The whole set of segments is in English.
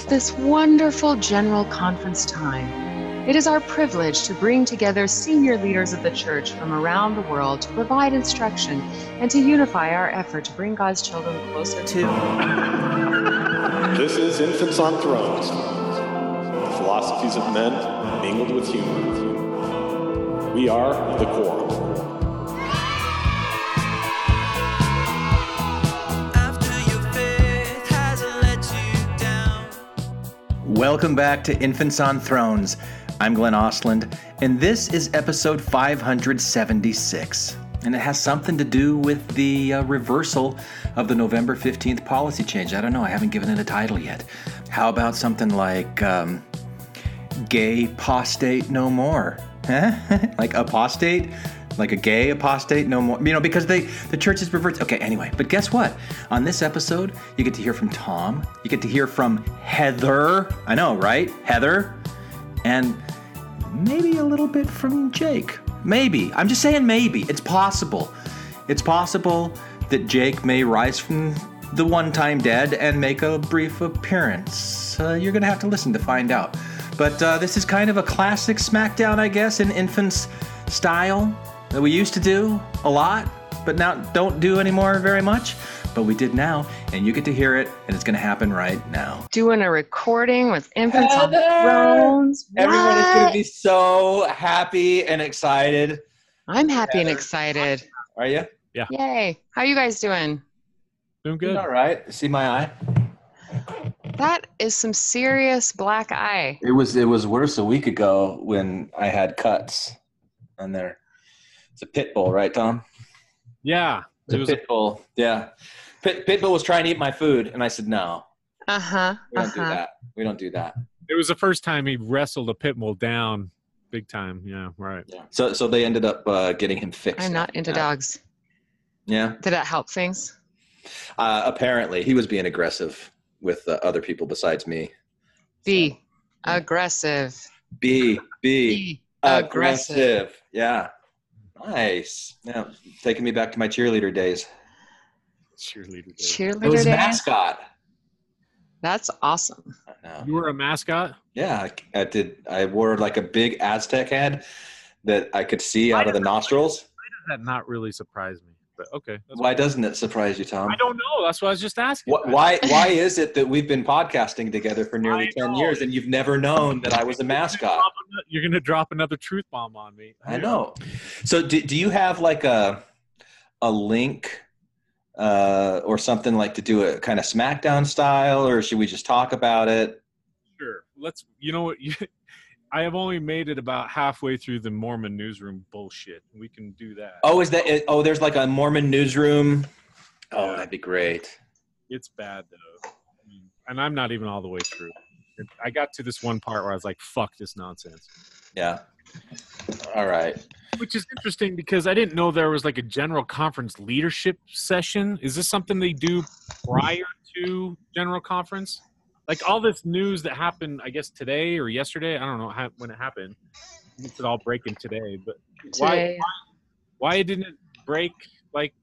At this wonderful General Conference time, it is our privilege to bring together senior leaders of the church from around the world to provide instruction and to unify our effort to bring God's children closer to. This is Infants on Thrones, the philosophies of men mingled with humor. We are the Quorum. Welcome back to Infants on Thrones. I'm Glenn Ostlund, and this is episode 576. And it has something to do with the uh, reversal of the November 15th policy change. I don't know, I haven't given it a title yet. How about something like um, Gay Apostate No More? Like apostate? Like a gay apostate no more? You know, because they the church is reversed. Okay, anyway, but guess what? On this episode, you get to hear from Tom. You get to hear from Heather. I know, right? Heather. And maybe a little bit from Jake. Maybe. I'm just saying maybe. It's possible. It's possible that Jake may rise from the one time dead and make a brief appearance. Uh, you're to have to listen to find out. But uh, this is kind of a classic SmackDown, I guess, in infants style that we used to do a lot, but now don't do anymore very much. But we did now, and you get to hear it, and it's going to happen right now. Doing a recording with Infants on Heather! Thrones. Everyone is going to be so happy and excited. I'm happy and excited. Are you? Yeah. Yay. How you guys doing? Doing good. All right. See my eye. That is some serious black eye. It was it was worse a week ago when I had cuts on there. It's a pit bull, right, Tom? Yeah. It's It a was pit bull. Yeah. Pit, pit bull was trying to eat my food, and I said, "No, Uh-huh. we don't do Uh-huh. that. We don't do that." it was the first time he wrestled a pit bull down big time. Yeah, right. Yeah. So so they ended up uh, getting him fixed. I'm not into Yeah. dogs. Yeah. Did that help things? Uh, apparently, he was being aggressive with uh, other people besides me. Be aggressive. Be be Be aggressive. aggressive. Yeah. Nice. Yeah. Taking me back to my cheerleader days. Cheerleader. day. It Cheerleader was day. mascot. That's awesome. Uh-huh. You were a mascot? Yeah, I, I did. I wore like a big Aztec head that I could see out of the nostrils. That not really surprised me. But okay. Why doesn't it surprise you, Tom? I don't know. That's what I was just asking. What, why? Why is it that we've been podcasting together for nearly I ten know. years and you've never known that I was a mascot? You're gonna drop another truth bomb on me. I know. So, do, do you have like a a link uh, or something like to do a kind of SmackDown style, or should we just talk about it? Sure. Let's. You know what? I have only made it about halfway through the Mormon newsroom bullshit. We can do that. Oh, is that? Oh, there's like a Mormon newsroom. Oh, Yeah. that'd be great. It's bad though, and I'm not even all the way through. I got to this one part where I was like, "Fuck this nonsense." Yeah. All right. Which is interesting because I didn't know there was like a general conference leadership session. Is this something they do prior to general conference? Like all this news that happened, I guess today or yesterday. I don't know how, when it happened. It's all breaking today, but why Today. why didn't it break like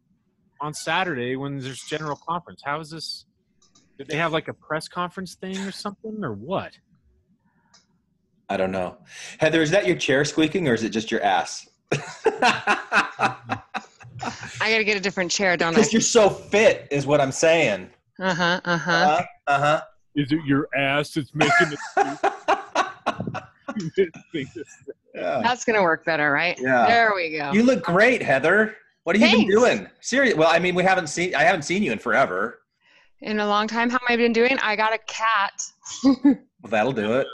on Saturday when there's general conference? How is this? Did they have like a press conference thing or something or what? I don't know. Heather, is that your chair squeaking or is it just your ass? I gotta get a different chair, don't I? Because you're so fit, is what I'm saying. Uh-huh. Uh-huh. Uh huh. Is it your ass that's making it? yeah. That's gonna work better, right? Yeah. There we go. You look great, Heather. What have you been doing? Seriously. Well, I mean, we haven't seen. I haven't seen you in forever. In a long time, how have I been doing? I got a cat. Well, that'll do it.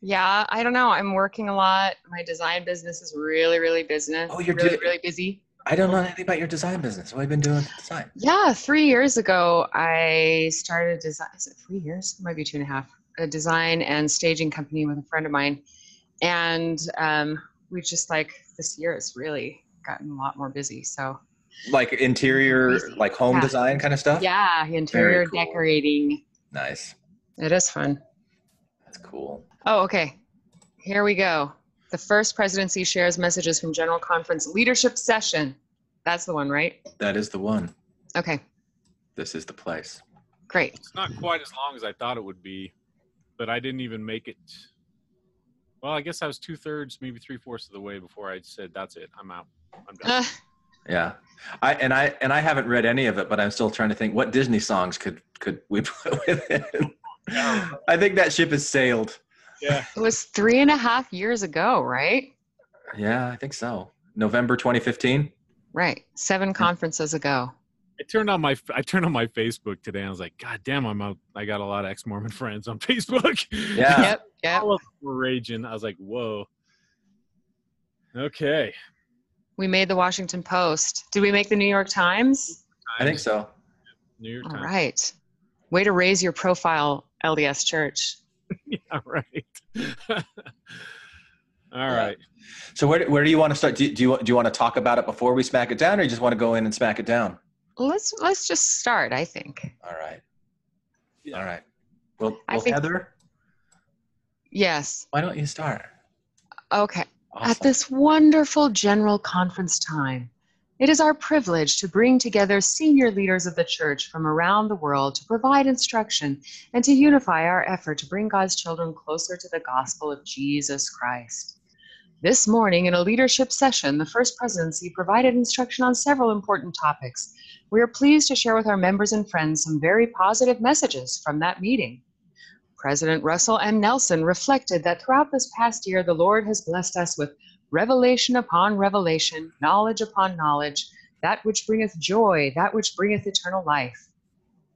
Yeah, I don't know. I'm working a lot. My design business is really, really business. Oh, you're really, doing- really busy. I don't know anything about your design business. What have you been doing with design? Yeah, three years ago, I started design. Is it three years? It might be two and a half. A design and staging company with a friend of mine, and um, we just like this year has really gotten a lot more busy. So Like interior, Crazy. like home Yeah. design kind of stuff. yeah, interior cool. decorating. Nice. It is fun. That's cool. Oh, okay. Here we go. The first presidency shares messages from General Conference leadership session. That's the one, right? That is the one. Okay, This is the place. Great. It's not quite as long as I thought it would be, but I didn't even make it. Well, I guess I was two thirds, maybe three fourths of the way before I said, "That's it, I'm out, I'm done." Uh, Yeah, I and I and I haven't read any of it, but I'm still trying to think what Disney songs could could we put with it. I think that ship has sailed. Yeah, it was three and a half years ago, right? Yeah, I think so. November 2015. Right. Seven conferences ago. I turned on my I turned on my Facebook today. and I was like, "God damn, I'm out. I got a lot of ex Mormon friends on Facebook." Yeah. Yep. Yep. all of them were raging. I was like, "Whoa." Okay. We made the Washington Post. Did we make the New York Times? I think so. New York All Times. right. Way to raise your profile, LDS Church. Yeah, right. All right. So where, where do you want to start? Do, do you do you want to talk about it before we smack it down, or you just want to go in and smack it down? Let's let's just start. I think. All right. Yeah. All right. Well, I well think- Heather, Yes. why don't you start? Okay. At this wonderful general conference time, it is our privilege to bring together senior leaders of the church from around the world to provide instruction and to unify our effort to bring God's children closer to the gospel of Jesus Christ. This morning, in a leadership session, the First Presidency provided instruction on several important topics. We are pleased to share with our members and friends some very positive messages from that meeting. President Russell M. Nelson reflected that throughout this past year, the Lord has blessed us with revelation upon revelation, knowledge upon knowledge, that which bringeth joy, that which bringeth eternal life.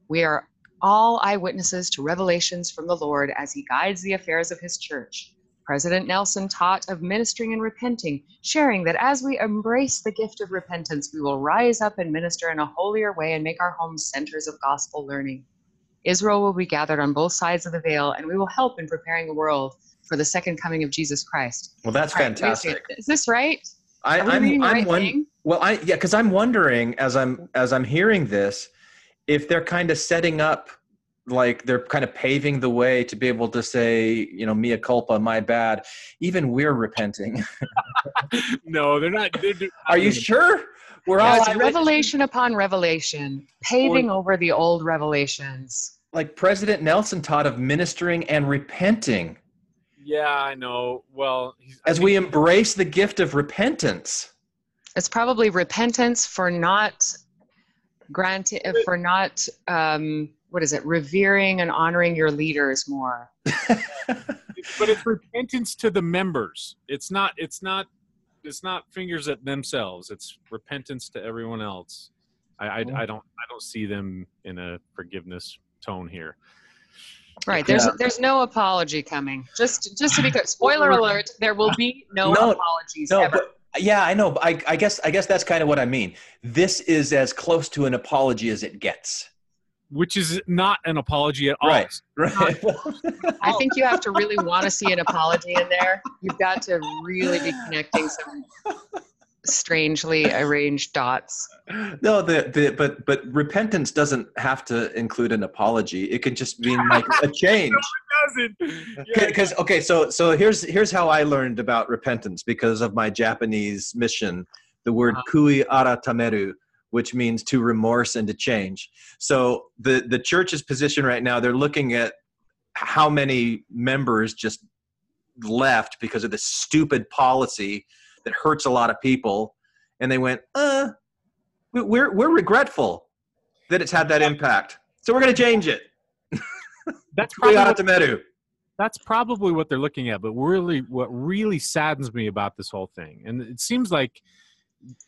We are all eyewitnesses to revelations from the Lord as he guides the affairs of his church. President Nelson taught of ministering and repenting, sharing that as we embrace the gift of repentance, we will rise up and minister in a holier way and make our homes centers of gospel learning. Israel will be gathered on both sides of the veil, and we will help in preparing the world for the second coming of Jesus Christ. Well, that's All right, wait a second. fantastic. Is this right? I, Are we I'm, reading I'm right one, well, I yeah, because I'm wondering as I'm as I'm hearing this, if they're kind of setting up, like they're kind of paving the way to be able to say, you know, mea culpa, my bad. Even we're repenting. No, they're not. They're, do- Are you sure? We're No, all it's revelation upon revelation, paving over the old revelations. like President Nelson taught of ministering and repenting Yeah, I know. Well, he's, I as we embrace the gift of repentance. It's probably repentance for not granting, for not, um, what is it, revering and honoring your leaders more. but it's repentance to the members. It's not. It's not. It's not fingers at themselves. It's repentance to everyone else. I, I, I don't. I don't see them in a forgiveness tone here. Right. There's Yeah. there's no apology coming. Just just to be clear, spoiler alert, there will be no, No, apologies No, ever. but yeah, I know. But I, I guess I guess that's kind of what I mean. This is as close to an apology as it gets. Which is not an apology at all. Right. Right. I think you have to really want to see an apology in there. You've got to really be connecting some strangely arranged dots. no, the, the but but repentance doesn't have to include an apology. It can just mean like a change. Doesn't. Yeah, Because okay, so so here's here's how I learned about repentance because of my Japanese mission. The word Uh-huh. kui aratameru which means to remorse and to change. So the the church's position right now, they're looking at how many members just left because of this stupid policy that hurts a lot of people, and they went, uh, we- we're we're regretful that it's had that impact. So we're going to change it. that's probably ara what, tameru. that's probably what they're looking at. But really, what really saddens me about this whole thing, and it seems like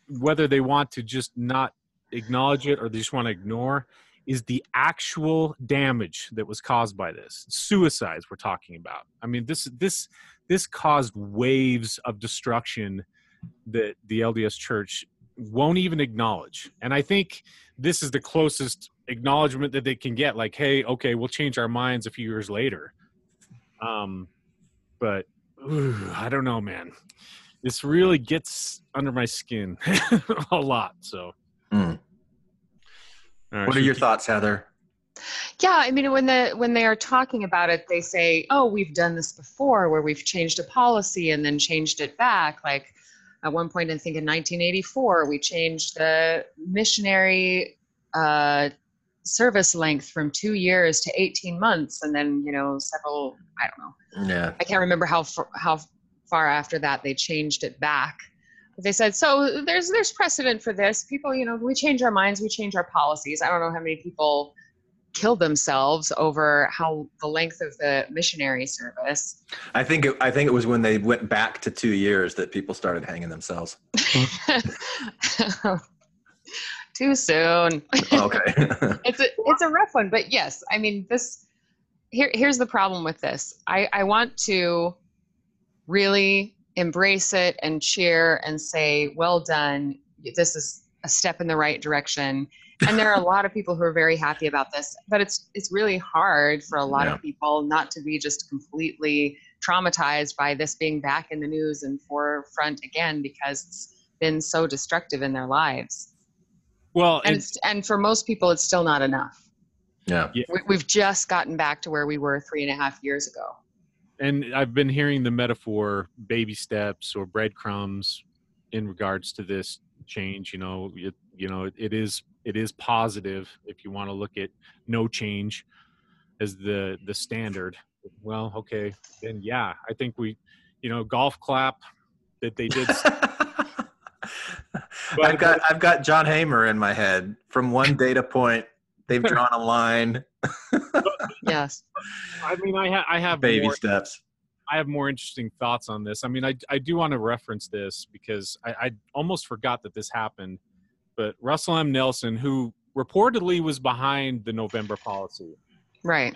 whether they want to just not acknowledge it or they just want to ignore, is the actual damage that was caused by this suicides we're talking about. I mean, this this this caused waves of destruction that the LDS Church won't even acknowledge, and I think this is the closest acknowledgement that they can get. Like, hey, okay, we'll change our minds a few years later. Um, but ooh, I don't know, man. This really gets under my skin a lot. So, Mm. All right, What are your we- thoughts, Heather? Yeah, I mean when the when they are talking about it, they say, "Oh, we've done this before where we've changed a policy and then changed it back." Like at one point I think in 1984, we changed the missionary uh service length from two years to 18 months and then you know several i don't know Yeah. i can't remember how far, how far after that they changed it back but they said so there's there's precedent for this people you know we change our minds we change our policies i don't know how many people killed themselves over how the length of the missionary service. I think it, I think it was when they went back to two years that people started hanging themselves. too soon. Okay. it's a it's a rough one but yes i mean this here here's the problem with this. I i want to really embrace it and cheer and say well done. This is a step in the right direction and there are a lot of people who are very happy about this but it's it's really hard for a lot Yeah. of people not to be just completely traumatized by this being back in the news and forefront again because it's been so destructive in their lives Well, and and it's, and for most people it's still not enough yeah. we, we've just gotten back to where we were three and a half years ago and I've been hearing the metaphor baby steps or breadcrumbs in regards to this change. You know, it, you know, it, it is it is positive if you want to look at no change as the the standard. Well, okay, then yeah, I think we, you know, golf clap that they did. I've got I've got John Hamer in my head. From one data point, they've drawn a line. yes I mean, I ha- I have Baby more, steps. I have more interesting thoughts on this. I mean, I, I do want to reference this because I, I almost forgot that this happened. But Russell M. Nelson, who reportedly was behind the November policy, right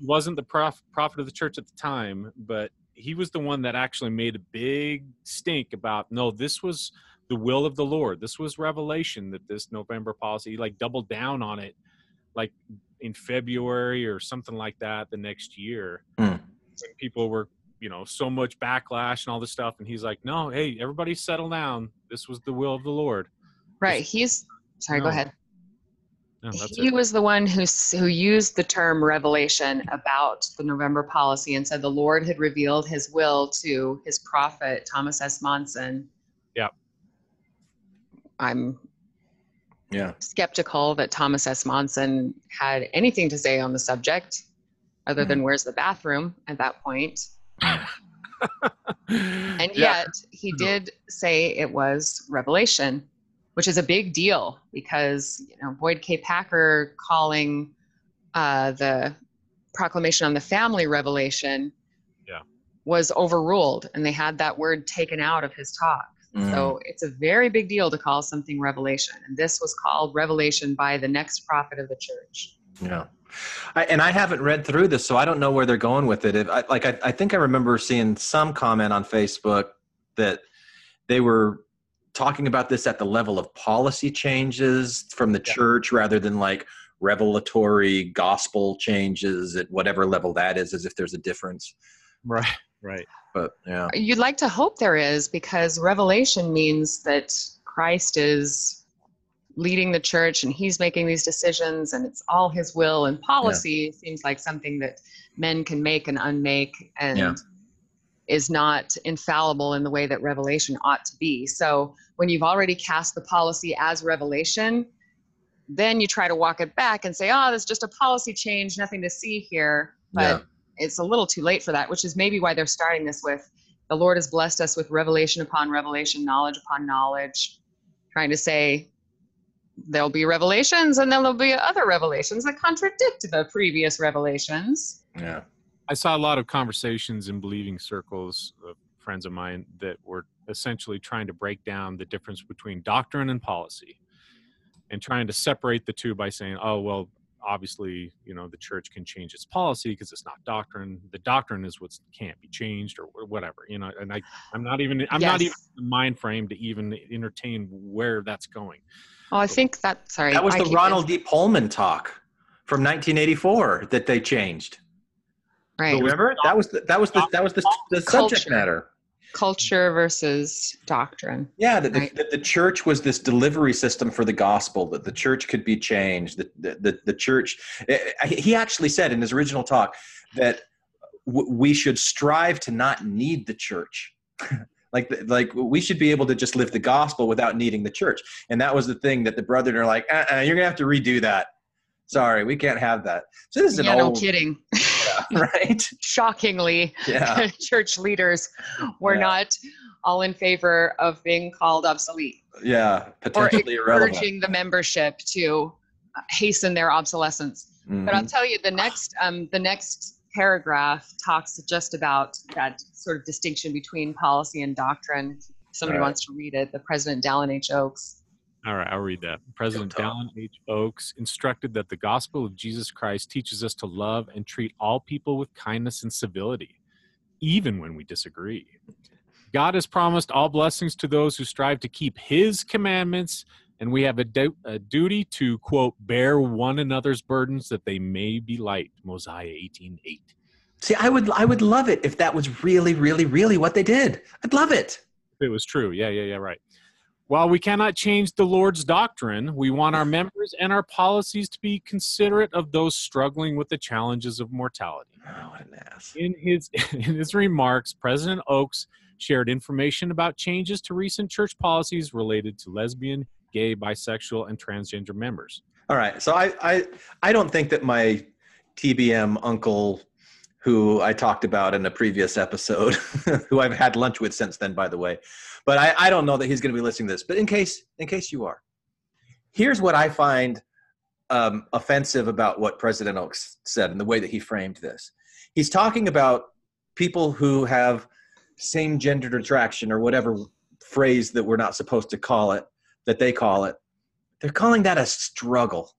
wasn't the prof, prophet of the church at the time, but he was the one that actually made a big stink about no, this was the will of the Lord. This was revelation that this November policy, he like doubled down on it, like in February or something like that the next year. Hmm. When people were, you know, so much backlash and all this stuff, and he's like, no, hey, everybody settle down. This was the will of the Lord. Right he's sorry go ahead No, he it. was the one who who used the term revelation about the november policy and said the lord had revealed his will to his prophet thomas s monson Yeah. i'm Yeah. skeptical that thomas s monson had anything to say on the subject other than hmm. where's the bathroom at that point. point And Yeah. yet he did say it was revelation, which is a big deal because you know Boyd K. Packer calling uh, the proclamation on the family revelation Yeah. was overruled, and they had that word taken out of his talk. Mm. So it's a very big deal to call something revelation, and this was called revelation by the next prophet of the church. Yeah. I, and I haven't read through this, so I don't know where they're going with it. If, I, like, I, I think I remember seeing some comment on Facebook that they were talking about this at the level of policy changes from the Yeah. church rather than like revelatory gospel changes at whatever level that is, as if there's a difference. right, right. But yeah. You'd like to hope there is because revelation means that Christ is leading the church and he's making these decisions and it's all his will and policy seems like something that men can make and unmake and Yeah. Is not infallible in the way that revelation ought to be. So when you've already cast the policy as revelation, then you try to walk it back and say, oh, there's just a policy change, nothing to see here. But Yeah. it's a little too late for that, which is maybe why they're starting this with the Lord has blessed us with revelation upon revelation, knowledge upon knowledge, trying to say there'll be revelations and then there'll be other revelations that contradict the previous revelations. Yeah. I saw a lot of conversations in believing circles of friends of mine that were essentially trying to break down the difference between doctrine and policy and trying to separate the two by saying, oh, well, obviously, you know, the church can change its policy because it's not doctrine. The doctrine is what can't be changed or wh- whatever, you know, and I, I'm not even, I'm not even in the mind frame to even entertain where that's going. Oh, I think that, sorry. That was I the keep- Ronald D. Poelman talk from 1984 that they changed. Right. Remember? That was the, that was the, that was the, the subject Culture. matter. Culture versus doctrine. Yeah, that the, Right. that the church was this delivery system for the gospel. That the church could be changed. That the, the, the church. eh, eh, He actually said in his original talk that w- we should strive to not need the church. like like we should be able to just live the gospel without needing the church. And that was the thing that the brethren are like, uh-uh, you're gonna have to redo that. Sorry, we can't have that. So this is an Yeah, no old, kidding. right? Shockingly, Yeah. church leaders were Yeah. not all in favor of being called obsolete Yeah, or potentially irrelevant. urging the membership to hasten their obsolescence. But I'll Mhm. tell you, the next um, the next paragraph talks just about that sort of distinction between policy and doctrine. If somebody Right. wants to read it, the President Dallin H. Oaks. All right, I'll read that. President Dallin H. Oaks instructed that the gospel of Jesus Christ teaches us to love and treat all people with kindness and civility, even when we disagree. God has promised all blessings to those who strive to keep his commandments, and we have a, du- a duty to, quote, bear one another's burdens that they may be light. Mosiah 18.8. See, I would I would love it if that was really, really, really what they did. I'd love it. It was true. Yeah, yeah, yeah, right. While we cannot change the Lord's doctrine, we want our members and our policies to be considerate of those struggling with the challenges of mortality. Oh, what an ass. In his in his remarks, President Oaks shared information about changes to recent church policies related to lesbian, gay, bisexual, and transgender members. All right. So I, I I don't think that my TBM uncle who I talked about in a previous episode, who I've had lunch with since then, by the way. But I, I don't know that he's going to be listening to this. But in case in case you are, here's what I find um, offensive about what President Oaks said and the way that he framed this. He's talking about people who have same gendered attraction or whatever phrase that we're not supposed to call it, that they call it. They're calling that a struggle.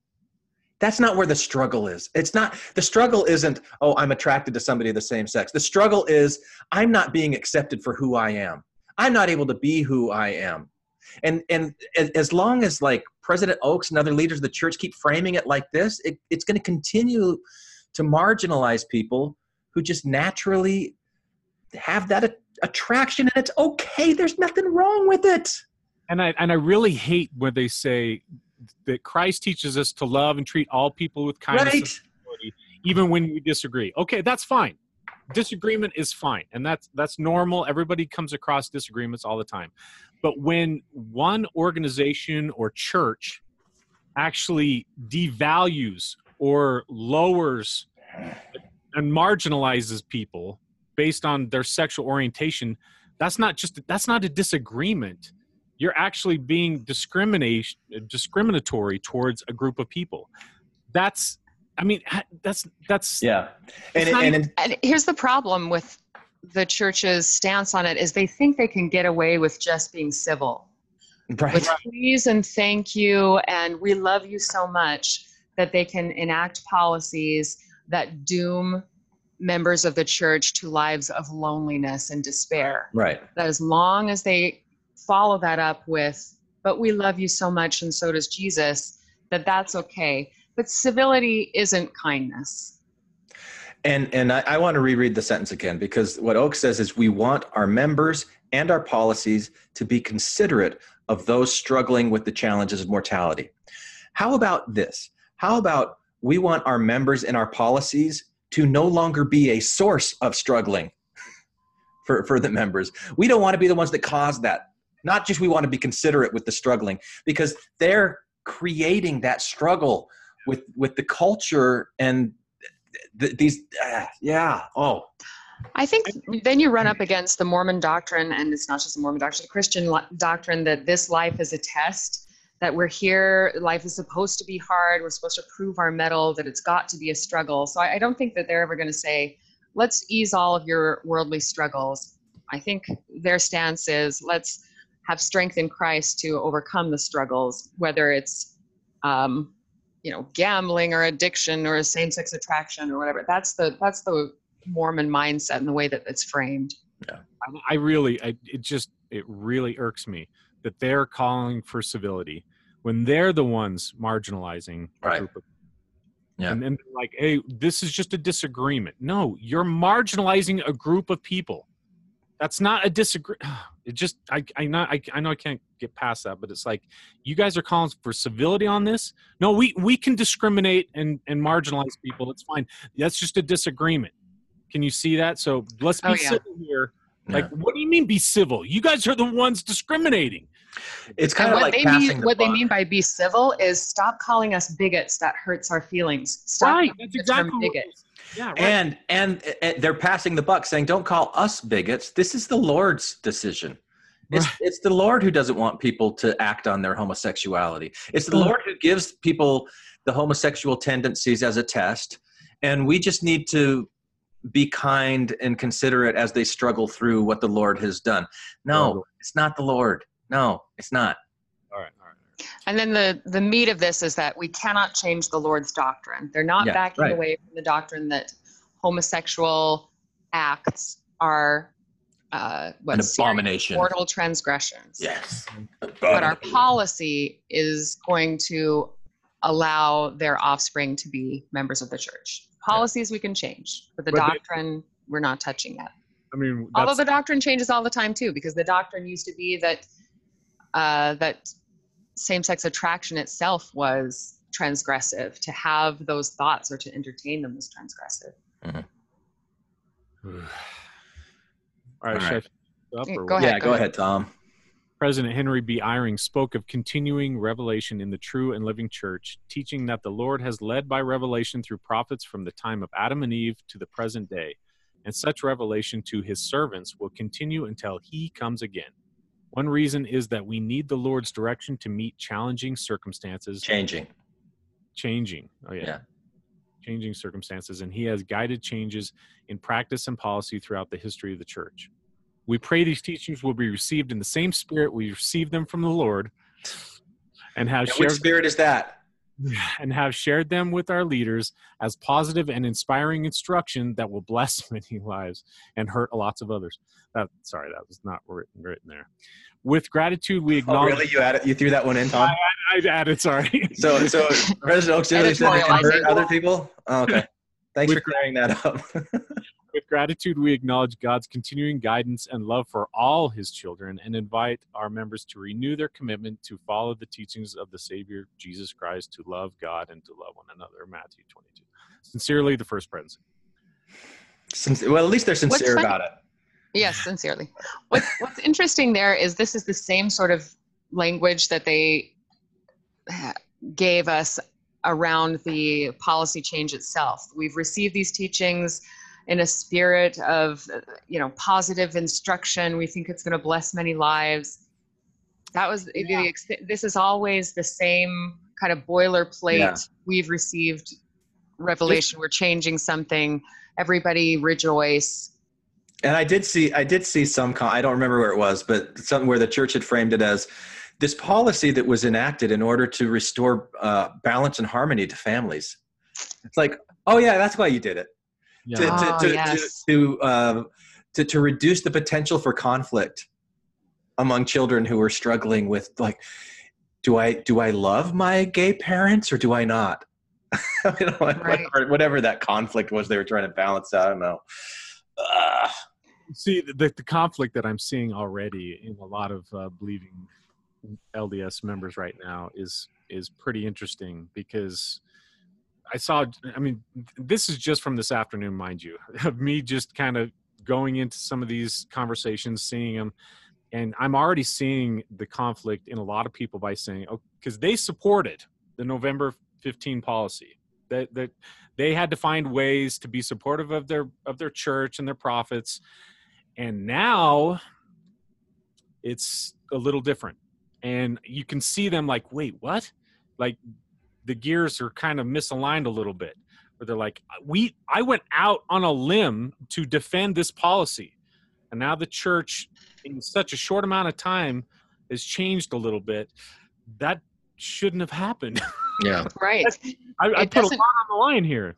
That's not where the struggle is. It's not, the struggle isn't, oh, I'm attracted to somebody of the same sex. The struggle is, I'm not being accepted for who I am. I'm not able to be who I am. And, and as- long as like President Oaks and other leaders of the church keep framing it like this, it, it's going to continue to marginalize people who just naturally have that a- attraction and it's okay. There's nothing wrong with it. And I and I really hate when they say that Christ teaches us to love and treat all people with kindness Right? even when we disagree. Okay, that's fine. Disagreement is fine, and that's that's normal. Everybody comes across disagreements all the time. But when one organization or church actually devalues or lowers and marginalizes people based on their sexual orientation, that's not just that's not a disagreement. You're actually being discrimination discriminatory towards a group of people. That's I mean that's that's Yeah. And, It's not and, even- And here's the problem with the church's stance on it is they think they can get away with just being civil. right. with please and thank you and we love you so much that they can enact policies that doom members of the church to lives of loneliness and despair Right. that as long as they follow that up with but we love you so much and so does jesus that that's okay but civility isn't kindness And and I, I want to reread the sentence again because what Oak says is we want our members and our policies to be considerate of those struggling with the challenges of mortality. How about this? How about we want our members and our policies to no longer be a source of struggling for, for the members. We don't want to be the ones that cause that. Not just we want to be considerate with the struggling because they're creating that struggle with with the culture and th- these ah, yeah oh I think then you run up against the Mormon doctrine, and it's not just the Mormon doctrine, the Christian li- doctrine that this life is a test, that we're here, life is supposed to be hard, we're supposed to prove our mettle, that it's got to be a struggle. So I, I don't think that they're ever going to say, let's ease all of your worldly struggles. I think their stance is, let's have strength in Christ to overcome the struggles, whether it's, um, you know, gambling or addiction or same-sex attraction or whatever. That's the that's the Mormon mindset and the way that it's framed. yeah I really, I, it just, it really irks me that they're calling for civility when they're the ones marginalizing a Right. group of Yeah. And then they're like, hey, this is just a disagreement. No, you're marginalizing a group of people. That's not a disagree. It just, I, I know, I, I know, I can't get past that, but it's like, you guys are calling for civility on this. No, we we can discriminate and and marginalize people. It's fine. That's just a disagreement. Can you see that? So let's be Oh, yeah. civil here. Yeah. Like, what do you mean be civil? You guys are the ones discriminating. It's kind And of what like they passing mean, the what they mean by be civil is stop calling us bigots. That hurts our feelings. Stop Right, using that's exactly what bigot. Yeah, right. and and uh, they're passing the buck saying don't call us bigots. This is the lord's decision. It's, Right. it's the lord who doesn't want people to act on their homosexuality. It's the Mm. lord who gives people the homosexual tendencies as a test and we just need to be kind and considerate as they struggle through what the lord has done. No it's not the lord. No it's not all right, all right. And then the the meat of this is that we cannot change the Lord's doctrine. They're not Yeah, backing right. away from the doctrine that homosexual acts are uh, what an abomination mortal transgressions. yes But our policy is going to allow their offspring to be members of the church. Policies we can change, but the But they- doctrine we're not touching yet. I mean, Although the doctrine changes all the time too, because the doctrine used to be that uh, that same-sex attraction itself was transgressive. To have those thoughts or to entertain them was transgressive. Mm-hmm. all right, All should I right. finish up Yeah, or go ahead. yeah go ahead tom President Henry B. Eyring spoke of continuing revelation in the true and living church, teaching that the Lord has led by revelation through prophets from the time of Adam and Eve to the present day, and such revelation to his servants will continue until he comes again. One reason is that we need the Lord's direction to meet challenging circumstances, changing changing. Oh, yeah. Yeah. Changing circumstances, and he has guided changes in practice and policy throughout the history of the church. We pray these teachings will be received in the same spirit we received them from the Lord, and have And which shared spirit is that and have shared them with our leaders as positive and inspiring instruction that will bless many lives and hurt lots of others. That sorry, that was not written, written there. With gratitude, we oh acknowledge. really you added you threw that one in tom I added. Sorry. So, so President Oaks really said they convert Editorializing. other people? Oh, okay. Thanks for clearing that up. With gratitude, we acknowledge God's continuing guidance and love for all his children and invite our members to renew their commitment to follow the teachings of the Savior, Jesus Christ, to love God and to love one another. Matthew 22. Sincerely, the first presidency. Since, well, at least they're sincere about it. Yes, sincerely. What's, what's interesting there is this is the same sort of language that they gave us around the policy change itself. We've received these teachings in a spirit of, you know, positive instruction. We think it's going to bless many lives. That was the this is always the same kind of boilerplate. Yeah. We've received revelation. We're changing something. Everybody rejoice. And I did see, I did see some. I don't remember where it was, but something where the church had framed it as this policy that was enacted in order to restore uh, balance and harmony to families. It's like, oh yeah, that's why you did it Yeah. to to Oh, to, yes. to, to, uh, to to reduce the potential for conflict among children who are struggling with like do i do i love my gay parents or do i not you know, Right. whatever, whatever that conflict was they were trying to balance out i don't know uh, see the, the conflict that i'm seeing already in a lot of uh, believing lds members right now is is pretty interesting because i saw i mean this is just from this afternoon mind you of me just kind of going into some of these conversations seeing them and i'm already seeing the conflict in a lot of people by saying oh because they supported the november 15 policy that that they had to find ways to be supportive of their of their church and their prophets and now it's a little different and you can see them like wait what? Like the gears are kind of misaligned a little bit where they're like uh, we i went out on a limb to defend this policy and now the church in such a short amount of time has changed a little bit. That shouldn't have happened. Yeah. Right. i, I It put a lot on the line here.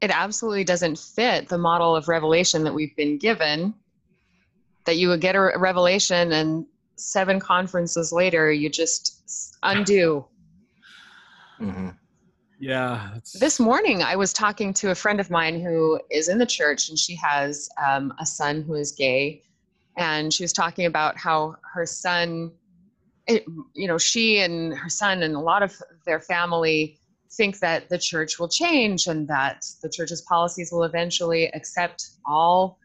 It absolutely doesn't fit the model of revelation that we've been given that you would get a revelation and seven conferences later you just undo Mhm. yeah it's, this morning i was talking to a friend of mine who is in the church and she has um, a son who is gay and she was talking about how her son it, you know she and her son and a lot of their family think that the church will change and that the church's policies will eventually accept all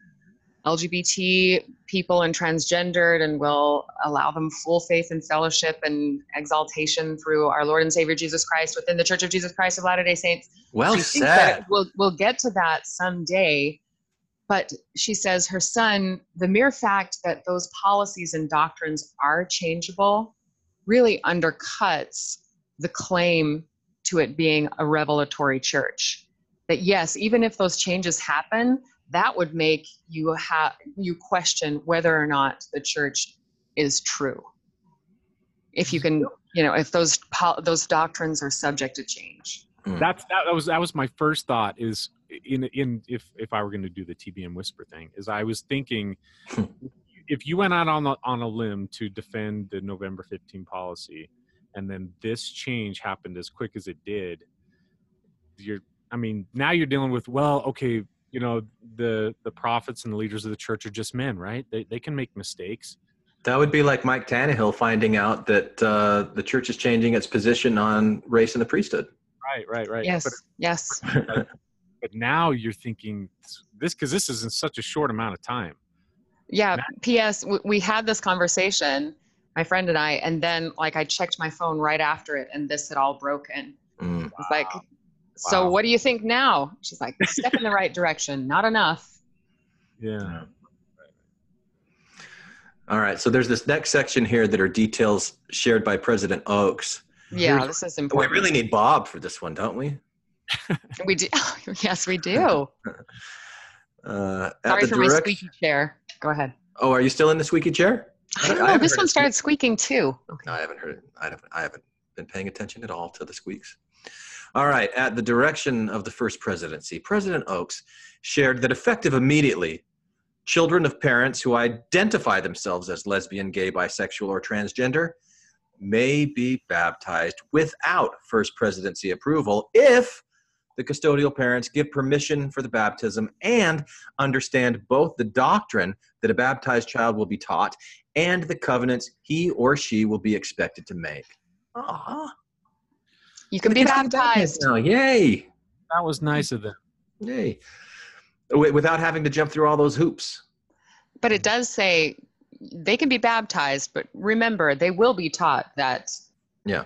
LGBT people and transgendered and will allow them full faith and fellowship and exaltation through our Lord and Savior Jesus Christ within the Church of Jesus Christ of Latter day Saints. Well she said. We'll, we'll get to that someday. But she says her son, the mere fact that those policies and doctrines are changeable really undercuts the claim to it being a revelatory church. That yes, even if those changes happen, that would make you have you question whether or not the church is true. If you can, you know, if those pol- those doctrines are subject to change. Mm. That's that, that was that was my first thought is in in if if I were going to do the TBM whisper thing is I was thinking hmm. if you went out on a, on a limb to defend the November 15 policy and then this change happened as quick as it did you're I mean now you're dealing with well okay you know the the prophets and the leaders of the church are just men right they they can make mistakes That would be like Mike Tannehill finding out that uh, the church is changing its position on race and the priesthood. right right right Yes, but yes. but now you're thinking this because this is in such a short amount of time Yeah. P.S. We had this conversation, my friend and I, and then like I checked my phone right after it, and this had all broken. Mm. It's like, so Wow. what do you think now? She's like, step in the right direction, not enough. yeah All right. So there's this next section here that are details shared by President Oaks. Yeah, Here's- this is important. We really need Bob for this one, don't we? we do. yes, we do. Uh, Sorry the for my squeaky chair. Go ahead. Oh, are you still in the squeaky chair? I don't know. haven't This one it started squeaking too. Okay. No, I haven't heard it. I haven't. I haven't been paying attention at all to the squeaks. All right. At the direction of the first presidency, President Oaks shared that effective immediately, children of parents who identify themselves as lesbian, gay, bisexual, or transgender may be baptized without first presidency approval if the custodial parents give permission for the baptism and understand both the doctrine that a baptized child will be taught and the covenants he or she will be expected to make. Aw. You can be The kids can baptized. now. Yay. that was nice of them Yay. Without having to jump through all those hoops. But it does say they can be baptized, but remember, they will be taught that Yeah.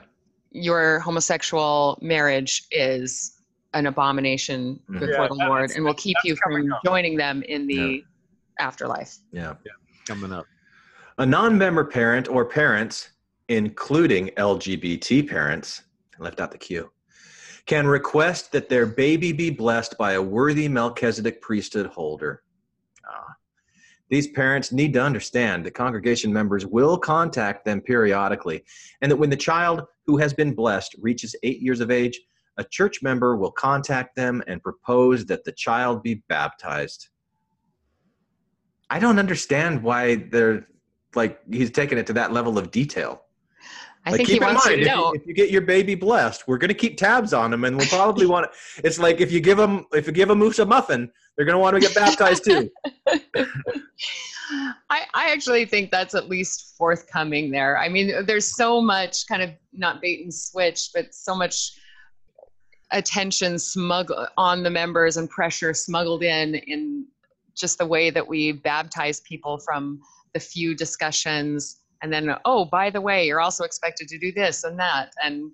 your homosexual marriage is an abomination Mhm. before Yeah, the Lord and will keep you from joining them in the afterlife. Yeah. coming up A non member parent or parents, including LGBT parents, I left out the Q, can request that their baby be blessed by a worthy Melchizedek priesthood holder. Ah. These parents need to understand that congregation members will contact them periodically, and that when the child who has been blessed reaches eight years of age, a church member will contact them and propose that the child be baptized. I don't understand why they're like he's taking it to that level of detail. I Like, think he in wants mind, to if know. You, if you get your baby blessed, we're going to keep tabs on him, and we'll probably want to. It's like if you give them if you give a moose a muffin, they're going to want to get baptized too. I, I actually think that's at least forthcoming there. I mean, there's so much kind of not bait and switch, but so much attention smuggled on the members and pressure smuggled in in just the way that we baptize people from the few discussions and then oh by the way you're also expected to do this and that and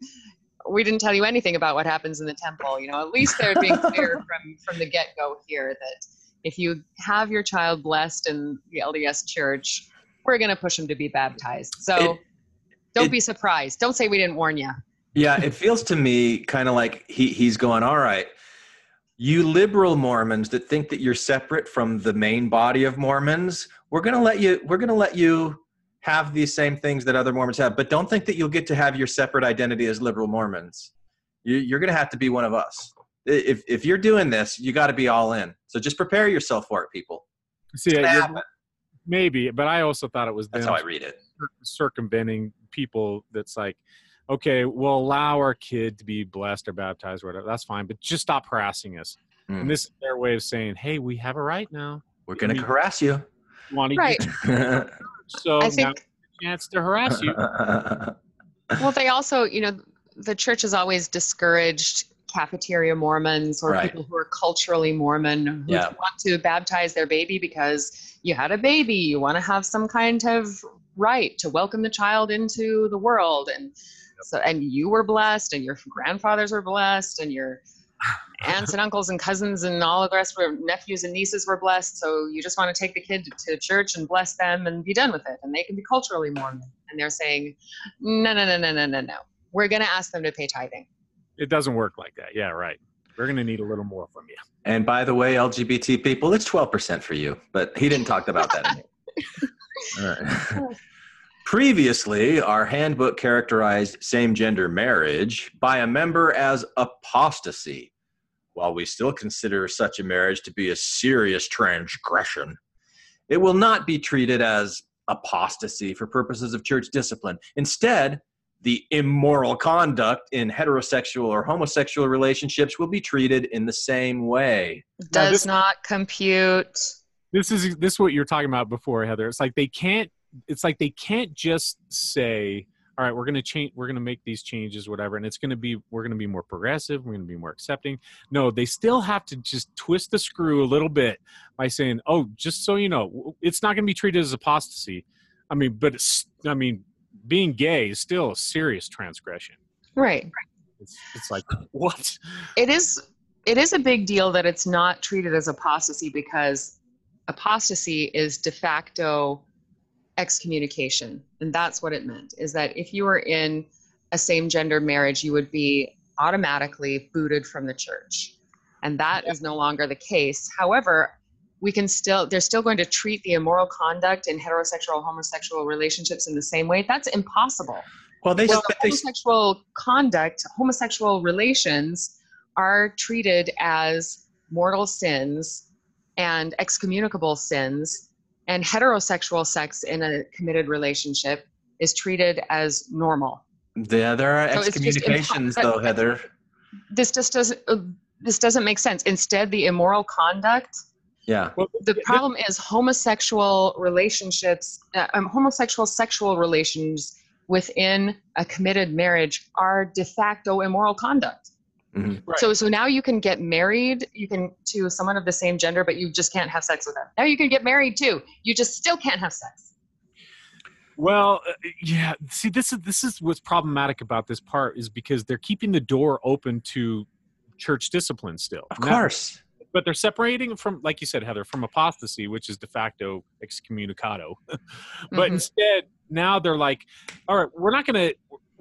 we didn't tell you anything about what happens in the temple you know? At least they're being clear from from the get-go here that if you have your child blessed in the lds church we're going to push them to be baptized. So It- don't it- be surprised. Don't say we didn't warn you Yeah, it feels to me kind of like he, he's going, all right, you liberal Mormons that think that you're separate from the main body of Mormons, we're gonna let you we're gonna let you have these same things that other Mormons have, but don't think that you'll get to have your separate identity as liberal Mormons. You, you're gonna have to be one of us. If if you're doing this, you got to be all in. So just prepare yourself for it, people. see gonna you're- happen. maybe but i also thought it was That's them how I read it. circumventing people that's like okay we'll allow our kid to be blessed or baptized or whatever that's fine but just stop harassing us Mm. and this is their way of saying hey we have a right now We're gonna harass you. want to right so i now think a chance to harass you well they also you know the church has always discouraged cafeteria Mormons or Right. people who are culturally Mormon who Yeah. want to baptize their baby because you had a baby, you want to have some kind of right to welcome the child into the world and so and you were blessed and your grandfathers were blessed and your aunts and uncles and cousins and all of the rest were nephews and nieces were blessed so you just want to take the kid to church and bless them and be done with it and they can be culturally mormon and they're saying no no no no no no no we're going to ask them to pay tithing It doesn't work like that. Yeah, right. We're gonna need a little more from you. And by the way, LGBT people, it's 12% for you, but he didn't talk about that. All right. Previously, our handbook characterized same gender marriage by a member as apostasy. While we still consider such a marriage to be a serious transgression, it will not be treated as apostasy for purposes of church discipline. Instead, the immoral conduct in heterosexual or homosexual relationships will be treated in the same way. does this- not compute This is this is what you're talking about before, Heather. It's like they can't. It's like they can't just say, "All right, we're gonna change. We're gonna make these changes, whatever," and it's gonna be we're gonna be more progressive. We're gonna be more accepting. No, they still have to just twist the screw a little bit by saying, "Oh, just so you know, it's not gonna be treated as apostasy." I mean, but it's, I mean, being gay is still a serious transgression. right It's it's like what? it is it is a big deal that it's not treated as apostasy because apostasy is de facto excommunication. And that's what it meant is that if you were in a same gender marriage you would be automatically booted from the church. And that is no longer the case. However we can still they're still going to treat the immoral conduct in heterosexual homosexual relationships in the same way. That's impossible. Well, they, well, they homosexual conduct, homosexual relations are treated as mortal sins and excommunicable sins, and heterosexual sex in a committed relationship is treated as normal. Yeah, there are So excommunications, impo- though, Heather. This just doesn't. Uh, this doesn't make sense. Instead, the immoral conduct. Yeah. Well, The problem is homosexual relationships, uh, um, homosexual sexual relations within a committed marriage are de facto immoral conduct. Mhm. Right. So so now you can get married, you can to someone of the same gender, but you just can't have sex with them. Now you can get married too. You just still can't have sex. Well, uh, yeah. See, this is this is what's problematic about this part is because they're keeping the door open to church discipline still. Of Now- course. but they're separating from, like you said, Heather, from apostasy, which is de facto excommunicado. but Mhm. instead, now they're like, all right, we're not going to.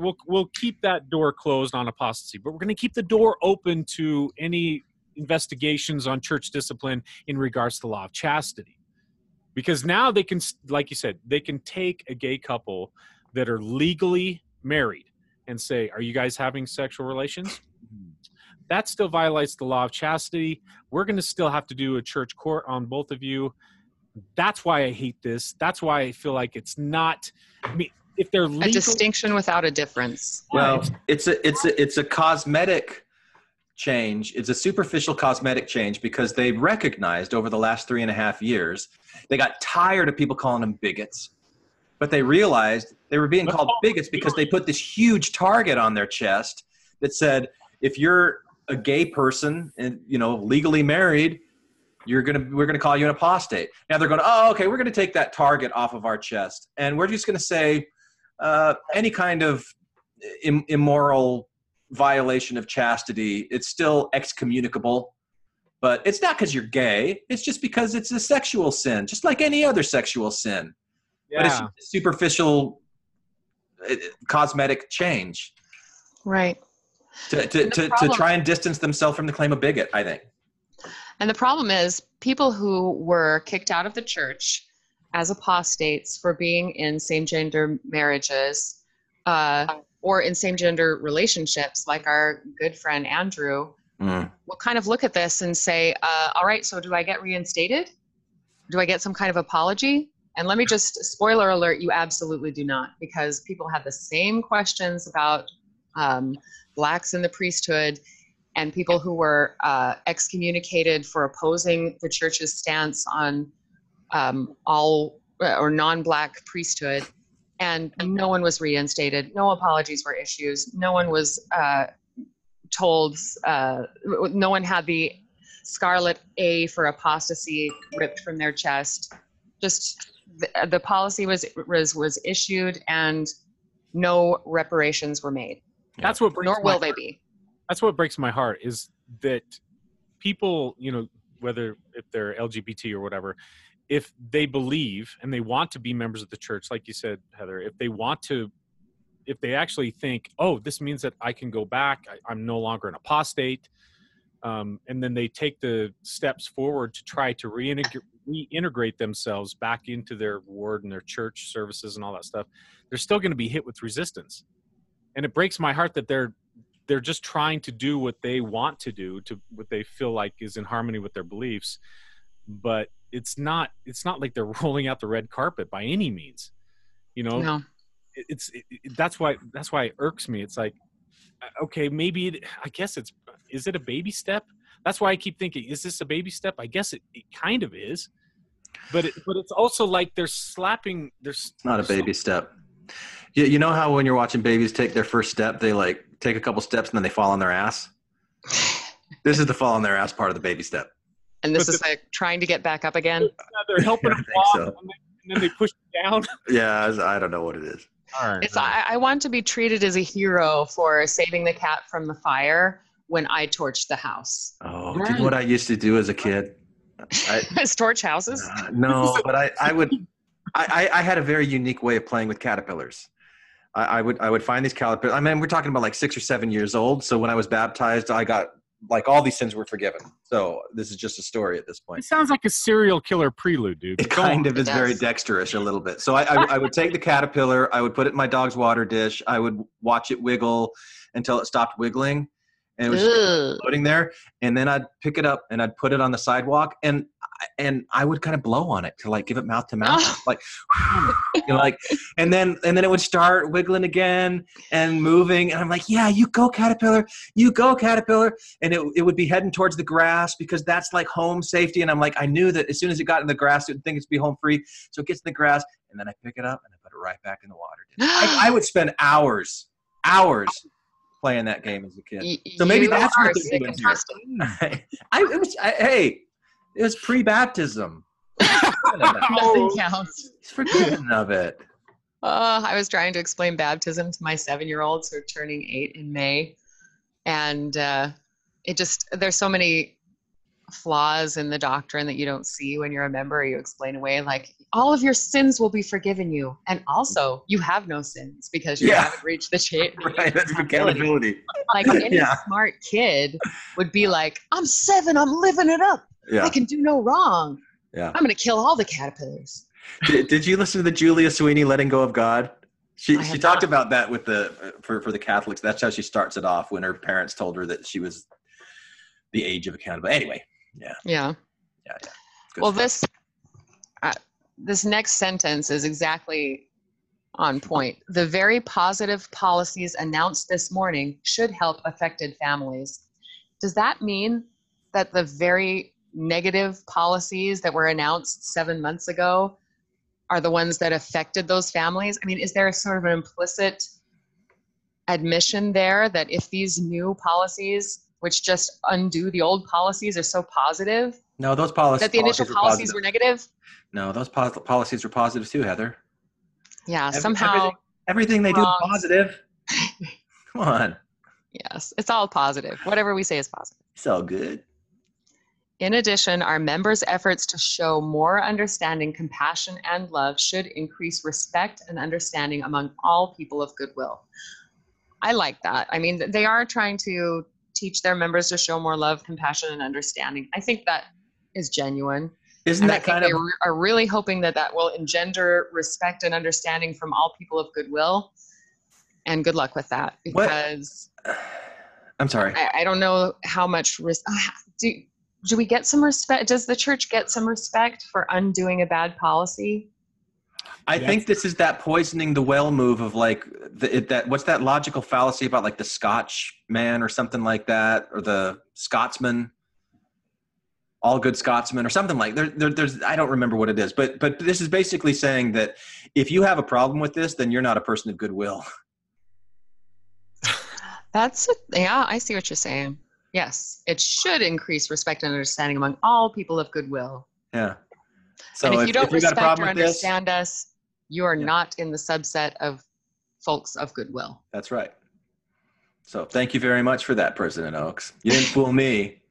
We'll, we'll keep that door closed on apostasy, but we're going to keep the door open to any investigations on church discipline in regards to the law of chastity. Because now they can like you said they can take a gay couple that are legally married and say are you guys having sexual relations? Mm-hmm. That still violates the law of chastity. We're going to still have to do a church court on both of you. That's why i hate this. That's why i feel like it's not i mean if they're A distinction without a difference. Well, it's a it's a it's a cosmetic change. It's a superficial cosmetic change because they recognized over the last three and a half years they got tired of people calling them bigots, but they realized they were being called oh, bigots because they put this huge target on their chest that said if you're a gay person and you know legally married you're gonna we're gonna call you an apostate now they're going oh okay we're gonna take that target off of our chest and we're just gonna say uh, any kind of Im- immoral violation of chastity, it's still excommunicable. But it's not because you're gay. It's just because it's a sexual sin, just like any other sexual sin. Yeah. But it's a superficial uh, cosmetic change Right. to, to, And the to, to try and distance themselves from the claim of bigot, I think. And the problem is, people who were kicked out of the church as apostates for being in same gender marriages uh, or in same gender relationships, like our good friend Andrew, Mm. will kind of look at this and say, uh, All right, so do I get reinstated? Do I get some kind of apology? And let me just spoiler alert you absolutely do not, because people have the same questions about um, blacks in the priesthood and people who were uh, excommunicated for opposing the church's stance on um, all uh, or non-black priesthood and no one was reinstated no apologies were issued no one was uh, told uh, no one had the scarlet A for apostasy ripped from their chest. Just the, the policy was was was issued and no reparations were made, That's what breaks nor my will they be. that's what breaks my heart is that people you know whether if they're lgbt or whatever if they believe and they want to be members of the church like you said heather if they want to if they actually think oh this means that i can go back I, i'm no longer an apostate um, and then they take the steps forward to try to reintegrate themselves back into their ward and their church services and all that stuff they're still going to be hit with resistance. And it breaks my heart that they're they're just trying to do what they want to do to what they feel like is in harmony with their beliefs but it's not it's not like they're rolling out the red carpet by any means you know No. it- it's it, it- that's why that's why it irks me it's like uh, okay maybe it, i guess it's is it a baby step that's why i keep thinking is this a baby step i guess it, it kind of is but it, but it's also like they're slapping there's It's not a baby step. You, you know how when you're watching babies take their first step, they like take a couple steps and then they fall on their ass? This is the fall on their ass part of the baby step. And this But is like trying to get back up again. they're helping I them walk so. and, then, and then they push them down Yeah, I don't know what it is. all right It's I, I want to be treated as a hero for saving the cat from the fire when I torched the house. Oh, do you know what I used to do as a kid? I, torch houses. Uh, no, but I, I would, I, I I had a very unique way of playing with caterpillars. I, I would, I would find these caterpillars. I mean, we're talking about like six or seven years old. So when I was baptized, I got like all these sins were forgiven. So this is just a story at this point. It sounds like a serial killer prelude, dude. It kind of is It very does. dexterous a little bit. So I, I, I would take the caterpillar, I would put it in my dog's water dish, I would watch it wiggle until it stopped wiggling, and it was Ugh. floating there and then i'd pick it up and i'd put it on the sidewalk and and i would kind of blow on it to like give it mouth to mouth Oh. like you know, like and then and then it would start wiggling again and moving and i'm like yeah you go caterpillar you go caterpillar and it, it would be heading towards the grass because that's like home safety and i'm like i knew that as soon as it got in the grass it would think it's be home free so it gets in the grass and then i pick it up and i put it right back in the water I, I would spend hours hours playing that game as a kid So maybe you that's what they're doing here. I, it was I, hey, it was pre-baptism. Nothing counts. He's forgiven of it. Uh, I was trying to explain baptism to my seven-year-olds who are turning eight in May, and uh, it just there's so many flaws in the doctrine that you don't see when you're a member. You explain away like all of your sins will be forgiven you, and also you have no sins because you Yeah. haven't reached the cha- Right, that's accountability. Like any Yeah. smart kid would be like, "I'm seven. I'm living it up. I can do no wrong. yeah. I'm gonna kill all the caterpillars." Did, did you listen to the Julia Sweeney "Letting Go of God"? She I she talked not. about that with the for for the Catholics. That's how she starts it off when her parents told her that she was the age of accountability. Anyway, Yeah. yeah, yeah. Good well, stuff. this this next sentence is exactly on point. The very positive policies announced this morning should help affected families. Does that mean that the very negative policies that were announced seven months ago are the ones that affected those families? I mean, is there a sort of an implicit admission there that if these new policies, which just undo the old policies, are so positive, no, those policies. that the initial were policies positive. were negative? No, those pos- policies were positive too, Heather. Yeah, Every- somehow, everything, everything they do is positive. Come on, yes, it's all positive. Whatever we say is positive. it's all good. In addition, our members' efforts to show more understanding, compassion, and love should increase respect and understanding among all people of goodwill. I like that. I mean, they are trying to teach their members to show more love, compassion, and understanding. I think that is genuine. Isn't And that kind of they are really hoping that that will engender respect and understanding from all people of goodwill. And good luck with that What- because I'm sorry. I, I don't know how much res- ah, do do we get some respect? Does the church get some respect for undoing a bad policy? I Yes. think this is that poisoning the well move of like the, it, that. What's that logical fallacy about like the Scotch man or something like that, or the Scotsman, all good Scotsmen or something like there, there. There's I don't remember what it is, but but this is basically saying that if you have a problem with this, then you're not a person of goodwill. That's a, yeah, I see what you're saying. Yes, it should increase respect and understanding among all people of goodwill. Yeah. So and if, you don't you got a respect or with this, understand us, you are Yeah. not in the subset of folks of goodwill. that's right. So thank you very much for that, President Oaks. You didn't fool me.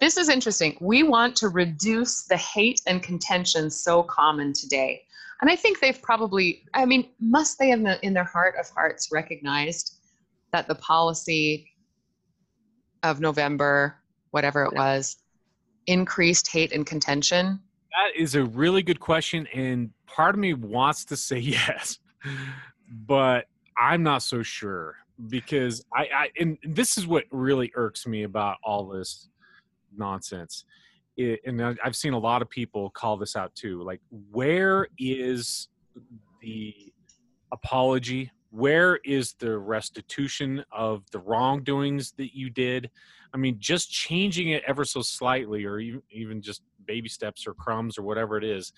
This is interesting. We want to reduce the hate and contention so common today. And I think they've probably, I mean, must they have in the- in their heart of hearts recognized that the policy of November, whatever it was, increased hate and contention? That is a really good question, and part of me wants to say yes, but I'm not so sure because I, I and this is what really irks me about all this nonsense. It, and I've seen a lot of people call this out too. Like, where is the apology? Where is the restitution of the wrongdoings that you did? I mean, just changing it ever so slightly, or even, even just baby steps or crumbs or whatever it is,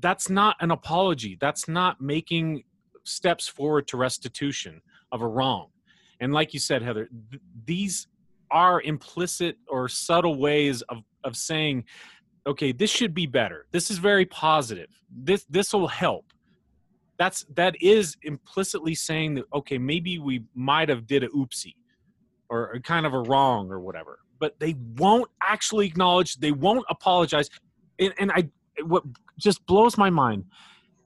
that's not an apology. That's not making steps forward to restitution of a wrong. And like you said, Heather, th- these are implicit or subtle ways of, of saying, okay, this should be better. This is very positive. This this will help. That's that is implicitly saying that okay, maybe we might have did a oopsie or a kind of a wrong or whatever. But they won't actually acknowledge. They won't apologize. And, and I what just blows my mind.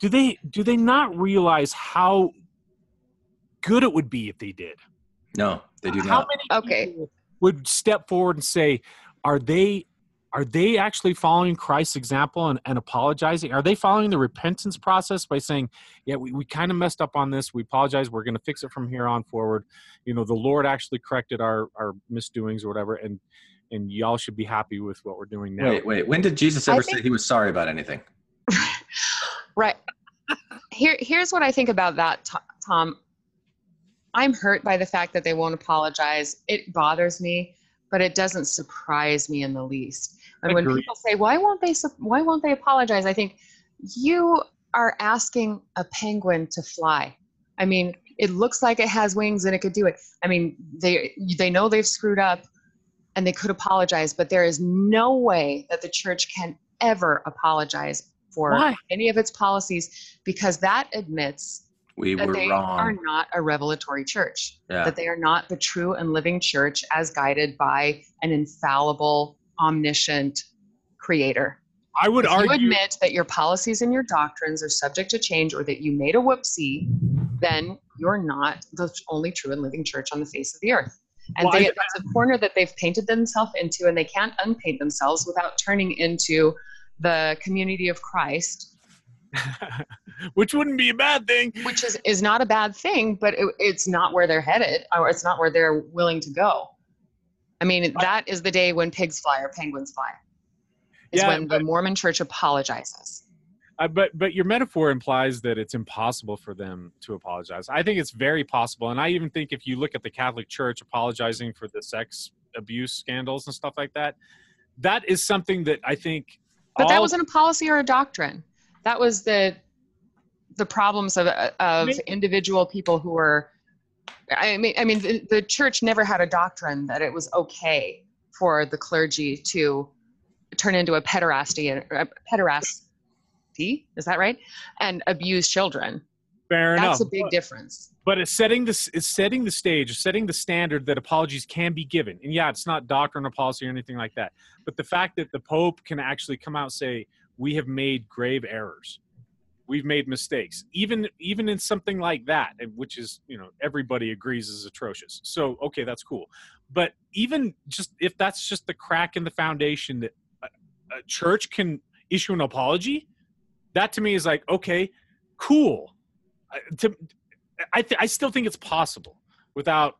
Do they do they not realize how good it would be if they did? No, they do How not. many Okay. people would step forward and say, are they are they actually following Christ's example and, and apologizing? Are they following the repentance process by saying, Yeah, we, we kind of messed up on this. We apologize. We're gonna fix it from here on forward. You know, the Lord actually corrected our, our misdoings or whatever, and and y'all should be happy with what we're doing now. Wait, wait. When did Jesus ever think- say he was sorry about anything? Right. Here, here's what I think about that, Tom. I'm hurt by the fact that they won't apologize. It bothers me, but it doesn't surprise me in the least. And when people say, "Why won't they? Why won't they apologize?" I think you are asking a penguin to fly. I mean, it looks like it has wings and it could do it. I mean, they they know they've screwed up, and they could apologize, but there is no way that the church can ever apologize for Why? any of its policies because that admits We that were they are not a revelatory church. Yeah. that they are not the true and living church as guided by an infallible omniscient creator. I would if you admit that your policies and your doctrines are subject to change or that you made a whoopsie then you're not the only true and living church on the face of the earth. And Well, they, I- that's a corner that they've painted themselves into and they can't unpaint themselves without turning into the community of christ which wouldn't be a bad thing. which is is not a bad thing, but it, it's not where they're headed, or it's not where they're willing to go. I mean, that is the day when pigs fly or penguins fly. Is Yeah, when the Mormon Church apologizes. Uh, but but your metaphor implies that it's impossible for them to apologize. I think it's very possible, and I even think if you look at the Catholic Church apologizing for the sex abuse scandals and stuff like that, that is something that I think. But that wasn't a policy or a doctrine. That was the the problems of of individual people who were. I mean, I mean, the, the church never had a doctrine that it was okay for the clergy to turn into a pederasty, a pederasty, is that right? And abuse children. fair enough. That's a big but- difference. but it's setting this it's setting the stage setting the standard that apologies can be given and yeah it's not doctrine or policy or anything like that but the fact that the pope can actually come out and say we have made grave errors. We've made mistakes even even in something like that which is you know everybody agrees is atrocious. So okay that's cool. But even just if that's just the crack in the foundation that a, a church can issue an apology that to me is like okay cool. I- to I th- I still think it's possible without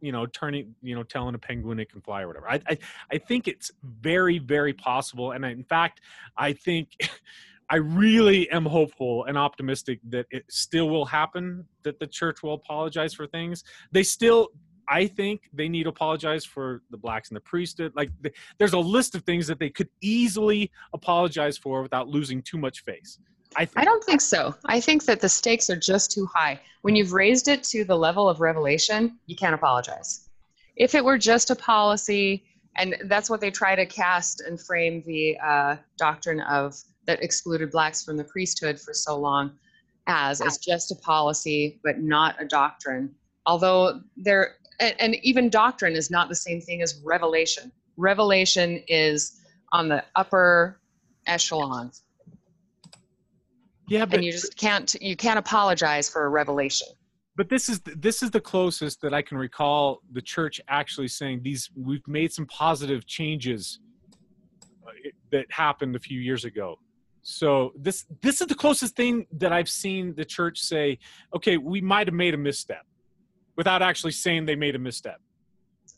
you know turning you know telling a penguin it can fly or whatever. I I, I think it's very very possible, and in fact, I think I really am hopeful and optimistic that it still will happen. That the church will apologize for things. They still. I think they need to apologize for the blacks and the priesthood. Like, there's a list of things that they could easily apologize for without losing too much face. I, I don't think so. I think that the stakes are just too high. When you've raised it to the level of revelation, you can't apologize. If it were just a policy, and that's what they try to cast and frame the uh, doctrine of that excluded blacks from the priesthood for so long as, as just a policy, but not a doctrine. Although there, and, and even doctrine is not the same thing as revelation. Revelation is on the upper echelon yeah, but and you just can't you can't apologize for a revelation but this is this is the closest that I can recall the church actually saying these we've made some positive changes uh, that happened a few years ago. So this this is the closest thing that I've seen the church say, okay, we might have made a misstep without actually saying they made a misstep.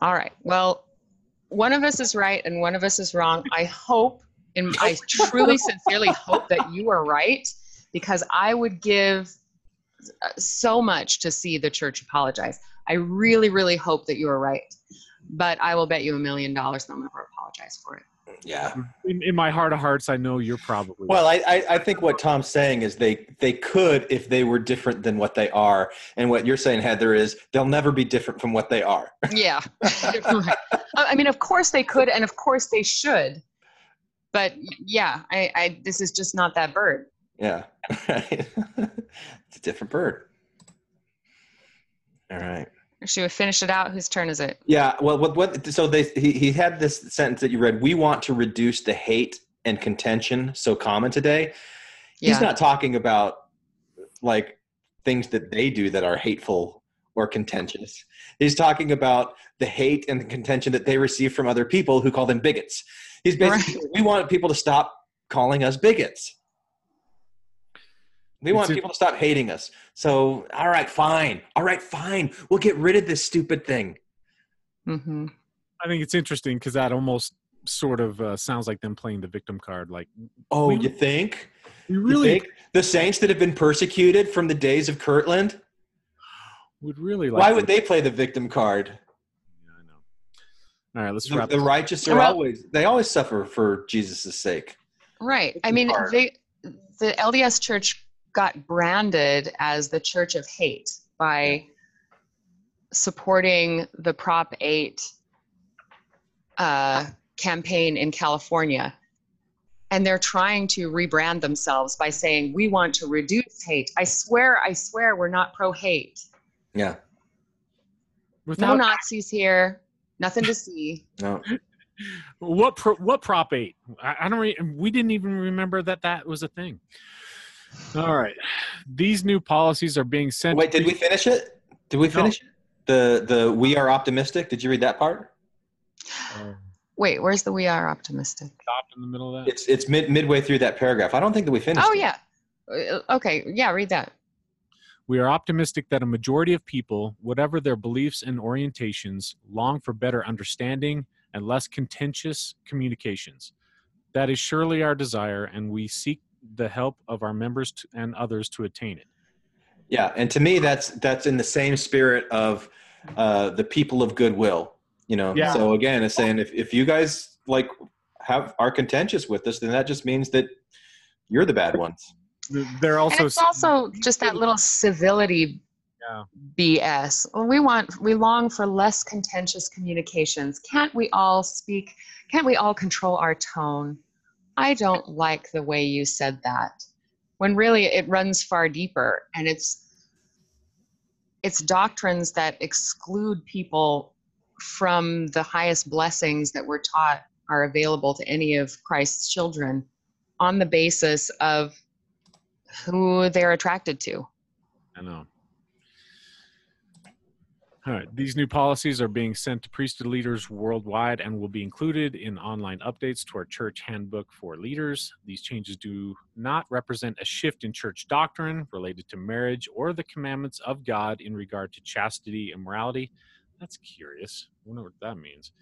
all right well one of us is right and one of us is wrong i hope and i truly sincerely hope that you are right because i would give uh, so much to see the church apologize. I really really hope that you are right but i will bet you a million dollars they'll never apologize for it. Yeah. In, in my heart of hearts, I know you're probably Well, I, I, I think what Tom's saying is they they could if they were different than what they are, and what you're saying, Heather, is they'll never be different from what they are. yeah. I mean of course they could and of course they should. But yeah i, I this is just not that bird Yeah. it's a different bird. All right. should we finish it out whose turn is it Yeah. Well, what, what, so they, he, he had this sentence that you read We want to reduce the hate and contention so common today. Yeah. He's not talking about like things that they do that are hateful or contentious. He's talking about the hate and the contention that they receive from other people who call them bigots. He's basically, we want people to stop calling us bigots. We want people to stop hating us. So, all right, fine. All right, fine. We'll get rid of this stupid thing. hmm I think it's interesting because that almost sort of uh, sounds like them playing the victim card. Like Oh, We- you think? You really think? The saints that have been persecuted from the days of Kirtland? would really like. Why would they play the victim card? Yeah, I know. All right, let's The, wrap. the this righteous are Well- always they always suffer for Jesus' sake. Right. I mean, hard. they, the LDS Church got branded as the Church of Hate by supporting the Prop 8 uh, campaign in California. And they're trying to rebrand themselves by saying, we want to reduce hate. I swear, I swear, we're not pro hate. Yeah. No Nazis here, nothing to see. No. what pro, what prop eight? I, I don't. Re, we didn't even remember that that was a thing. All right, these new policies are being sent. Wait, did we finish it? Did we No. finish it? The the we are optimistic. Did you read that part? Uh, Wait, where's the we are optimistic? stopped in the middle of that. It's it's mid midway through that paragraph. I don't think that we finished. Oh, it. yeah. Uh, Okay. Yeah, read that. We are optimistic that a majority of people, whatever their beliefs and orientations, long for better understanding and less contentious communications. That is surely our desire, and we seek the help of our members to, and others to attain it. Yeah, and to me, that's that's in the same spirit of uh, the people of goodwill. You know. Yeah. So again, it's saying if if you guys like have are contentious with us, then that just means that you're the bad ones. They're also and it's also just that little civility Yeah. BS. Well, we want, we long for less contentious communications. Can't we all speak? Can't we all control our tone? I don't like the way you said that. When really it runs far deeper, and it's it's doctrines that exclude people from the highest blessings that we're taught are available to any of Christ's children on the basis of who they're attracted to. I know. All right. These new policies are being sent to priesthood leaders worldwide and will be included in online updates to our church handbook for leaders. These changes do not represent a shift in church doctrine related to marriage or the commandments of God in regard to chastity and morality. That's curious. I wonder what that means.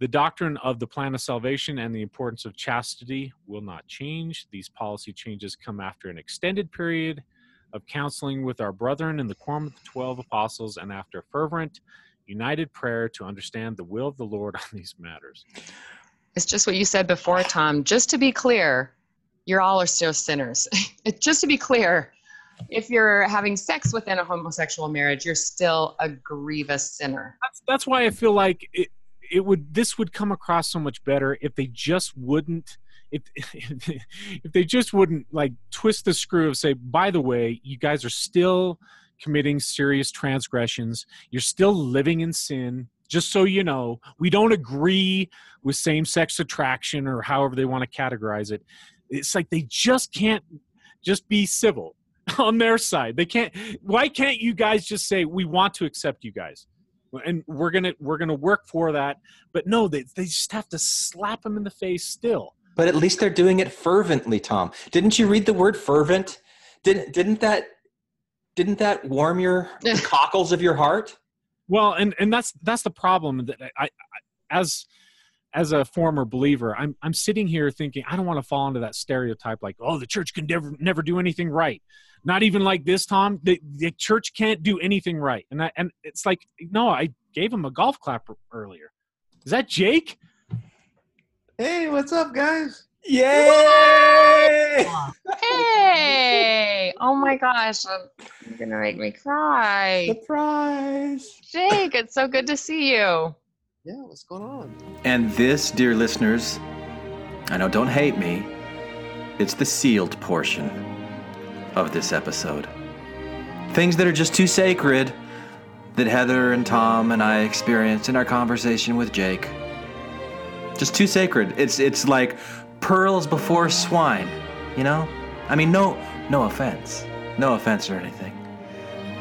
The doctrine of the plan of salvation and the importance of chastity will not change. These policy changes come after an extended period of counseling with our brethren in the quorum of the 12 apostles and after fervent, united prayer to understand the will of the Lord on these matters. It's just what you said before, Tom. Just to be clear, you're all are still sinners. Just to be clear, if you're having sex within a homosexual marriage, you're still a grievous sinner. That's that's why I feel like it it would this would come across so much better if they just wouldn't if if they just wouldn't like twist the screw of say by the way you guys are still committing serious transgressions. You're still living in sin. Just so you know we don't agree with same-sex attraction or however they want to categorize it. It's like they just can't just be civil on their side. They can't why can't you guys just say we want to accept you guys and we're gonna we're gonna work for that. But no they, they just have to slap them in the face still But at least they're doing it fervently, Tom. Didn't you read the word fervent? Didn't didn't that didn't that warm your the cockles of your heart? well and and that's that's the problem that I, I as as a former believer i'm i'm sitting here thinking i don't want to fall into that stereotype like oh the church can never never do anything right not even like this tom the, the church can't do anything right and I, and it's like no i gave him a golf clap earlier is that jake Hey, what's up, guys? Yay! Hey! Oh my gosh, you're gonna make me cry. Surprise! Jake, it's so good to see you. Yeah, what's going on? And this, dear listeners, I know don't hate me, it's the sealed portion of this episode. Things that are just too sacred that Heather and Tom and I experienced in our conversation with Jake. Just too sacred. It's it's like pearls before swine, you know? I mean no no offense. No offense or anything.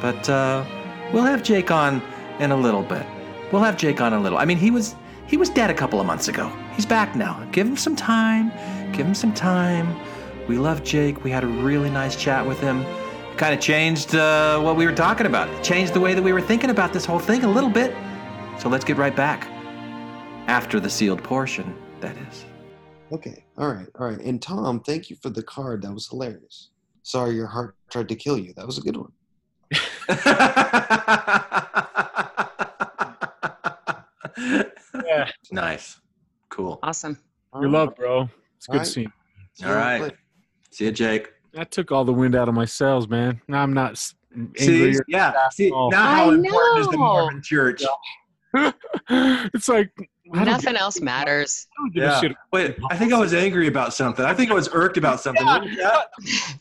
But uh, we'll have Jake on in a little bit. We'll have Jake on a little. I mean, he was he was dead a couple of months ago. He's back now. Give him some time. Give him some time. We love Jake. We had a really nice chat with him. Kind of changed uh, what we were talking about. Changed the way that we were thinking about this whole thing a little bit. So let's get right back. After the sealed portion, that is. Okay, all right, all right. And Tom, thank you for the card. That was hilarious. Sorry your heart tried to kill you. That was a good one. Yeah. Nice. Cool. Awesome. All your love bro it's good Alright. seeing See All you right. later. See you, Jake. that took all the wind out of my sails man now i'm not s- See, yeah. See, now how I important is the. Mormon church? it's like I don't, Nothing else matters. I Yeah. Wait, I think I was angry about something. I think I was irked about something. What was?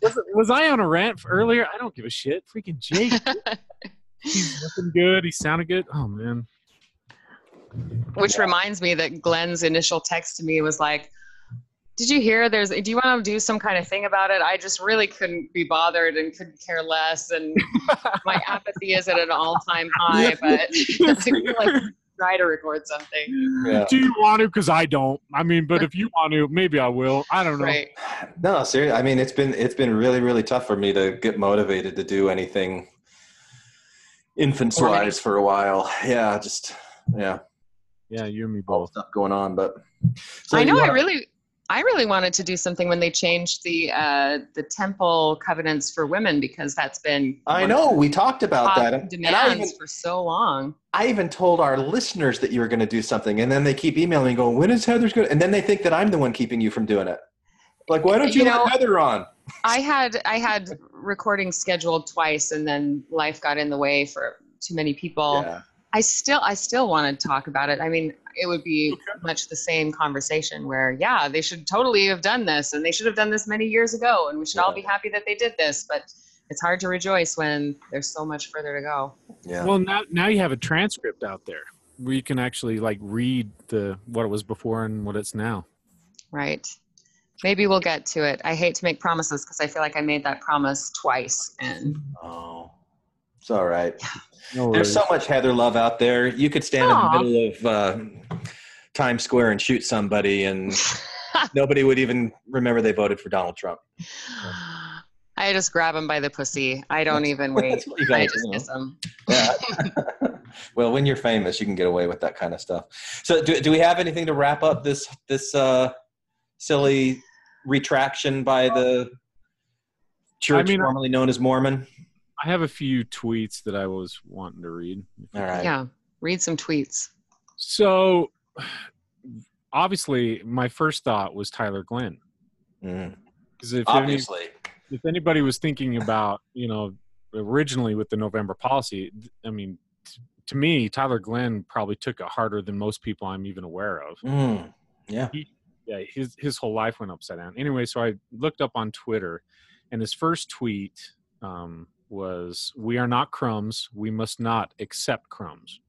Was, was I on a rant earlier? I don't give a shit. Freaking Jake. He's looking good. He sounded good. Oh man. Which reminds me that Glenn's initial text to me was like, "Did you hear? There's. Do you want to do some kind of thing about it? I just really couldn't be bothered and couldn't care less, and my apathy is at an all-time high. But I like try to record something, Yeah. Do you want to? Because I don't. I mean, but if you want to, maybe I will. I don't know. right? No, seriously. I mean, it's been it's been really really tough for me to get motivated to do anything infants wise for a while. Yeah, just yeah, Yeah, you and me both. stuff going on. But so I you know. I wanna- really, I really wanted to do something when they changed the uh, the temple covenants for women because that's been I know we talked about that, and, and demands I even for so long. I even told our listeners that you were going to do something, and then they keep emailing me going, "When is Heather's going?" And then they think that I'm the one keeping you from doing it. Like, why don't you, You let Heather on? I had I had recording scheduled twice, and then life got in the way for too many people. yeah. I still I still want to talk about it. I mean, it would be much the same conversation where yeah, they should totally have done this, and they should have done this many years ago, and we should all be happy that they did this. But it's hard to rejoice when there's so much further to go. Yeah. Well, now now you have a transcript out there where you can actually like read the what it was before and what it's now. Right. Maybe we'll get to it. I hate to make promises because I feel like I made that promise twice, and oh, it's all right. No There's so much Heather love out there. You could stand Aw. in the middle of uh, Times Square and shoot somebody, and nobody would even remember they voted for Donald Trump. I just grab them by the pussy. I don't even wait. You I just do. kiss them. Yeah. well, when you're famous, you can get away with that kind of stuff. So, do, do we have anything to wrap up this this uh, silly retraction by the church I mean, formerly known as Mormon? I have a few tweets that I was wanting to read. All right. Yeah. Read some tweets. So, obviously, my first thought was Tyler Glenn. Mm. If Obviously. if anybody was thinking about, you know, originally with the November policy, I mean, t- to me, Tyler Glenn probably took it harder than most people I'm even aware of. Mm, yeah. Yeah, his his whole life went upside down. Anyway, so I looked up on Twitter, and his first tweet um, was, "We are not crumbs. We must not accept crumbs."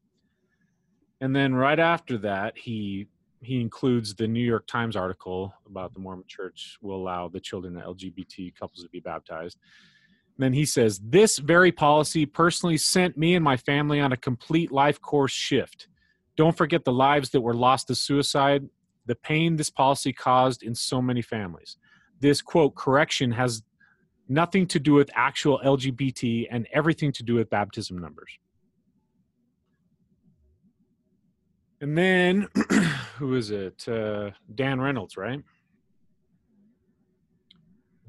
And then right after that, he he includes the New York Times article about the Mormon Church will allow the children of LGBT couples to be baptized. Then he says, This very policy personally sent me and my family on a complete life course shift. Don't forget the lives that were lost to suicide, the pain this policy caused in so many families. This quote, correction has nothing to do with actual LGBT and everything to do with baptism numbers. And then, who is it? Uh, Dan Reynolds, right?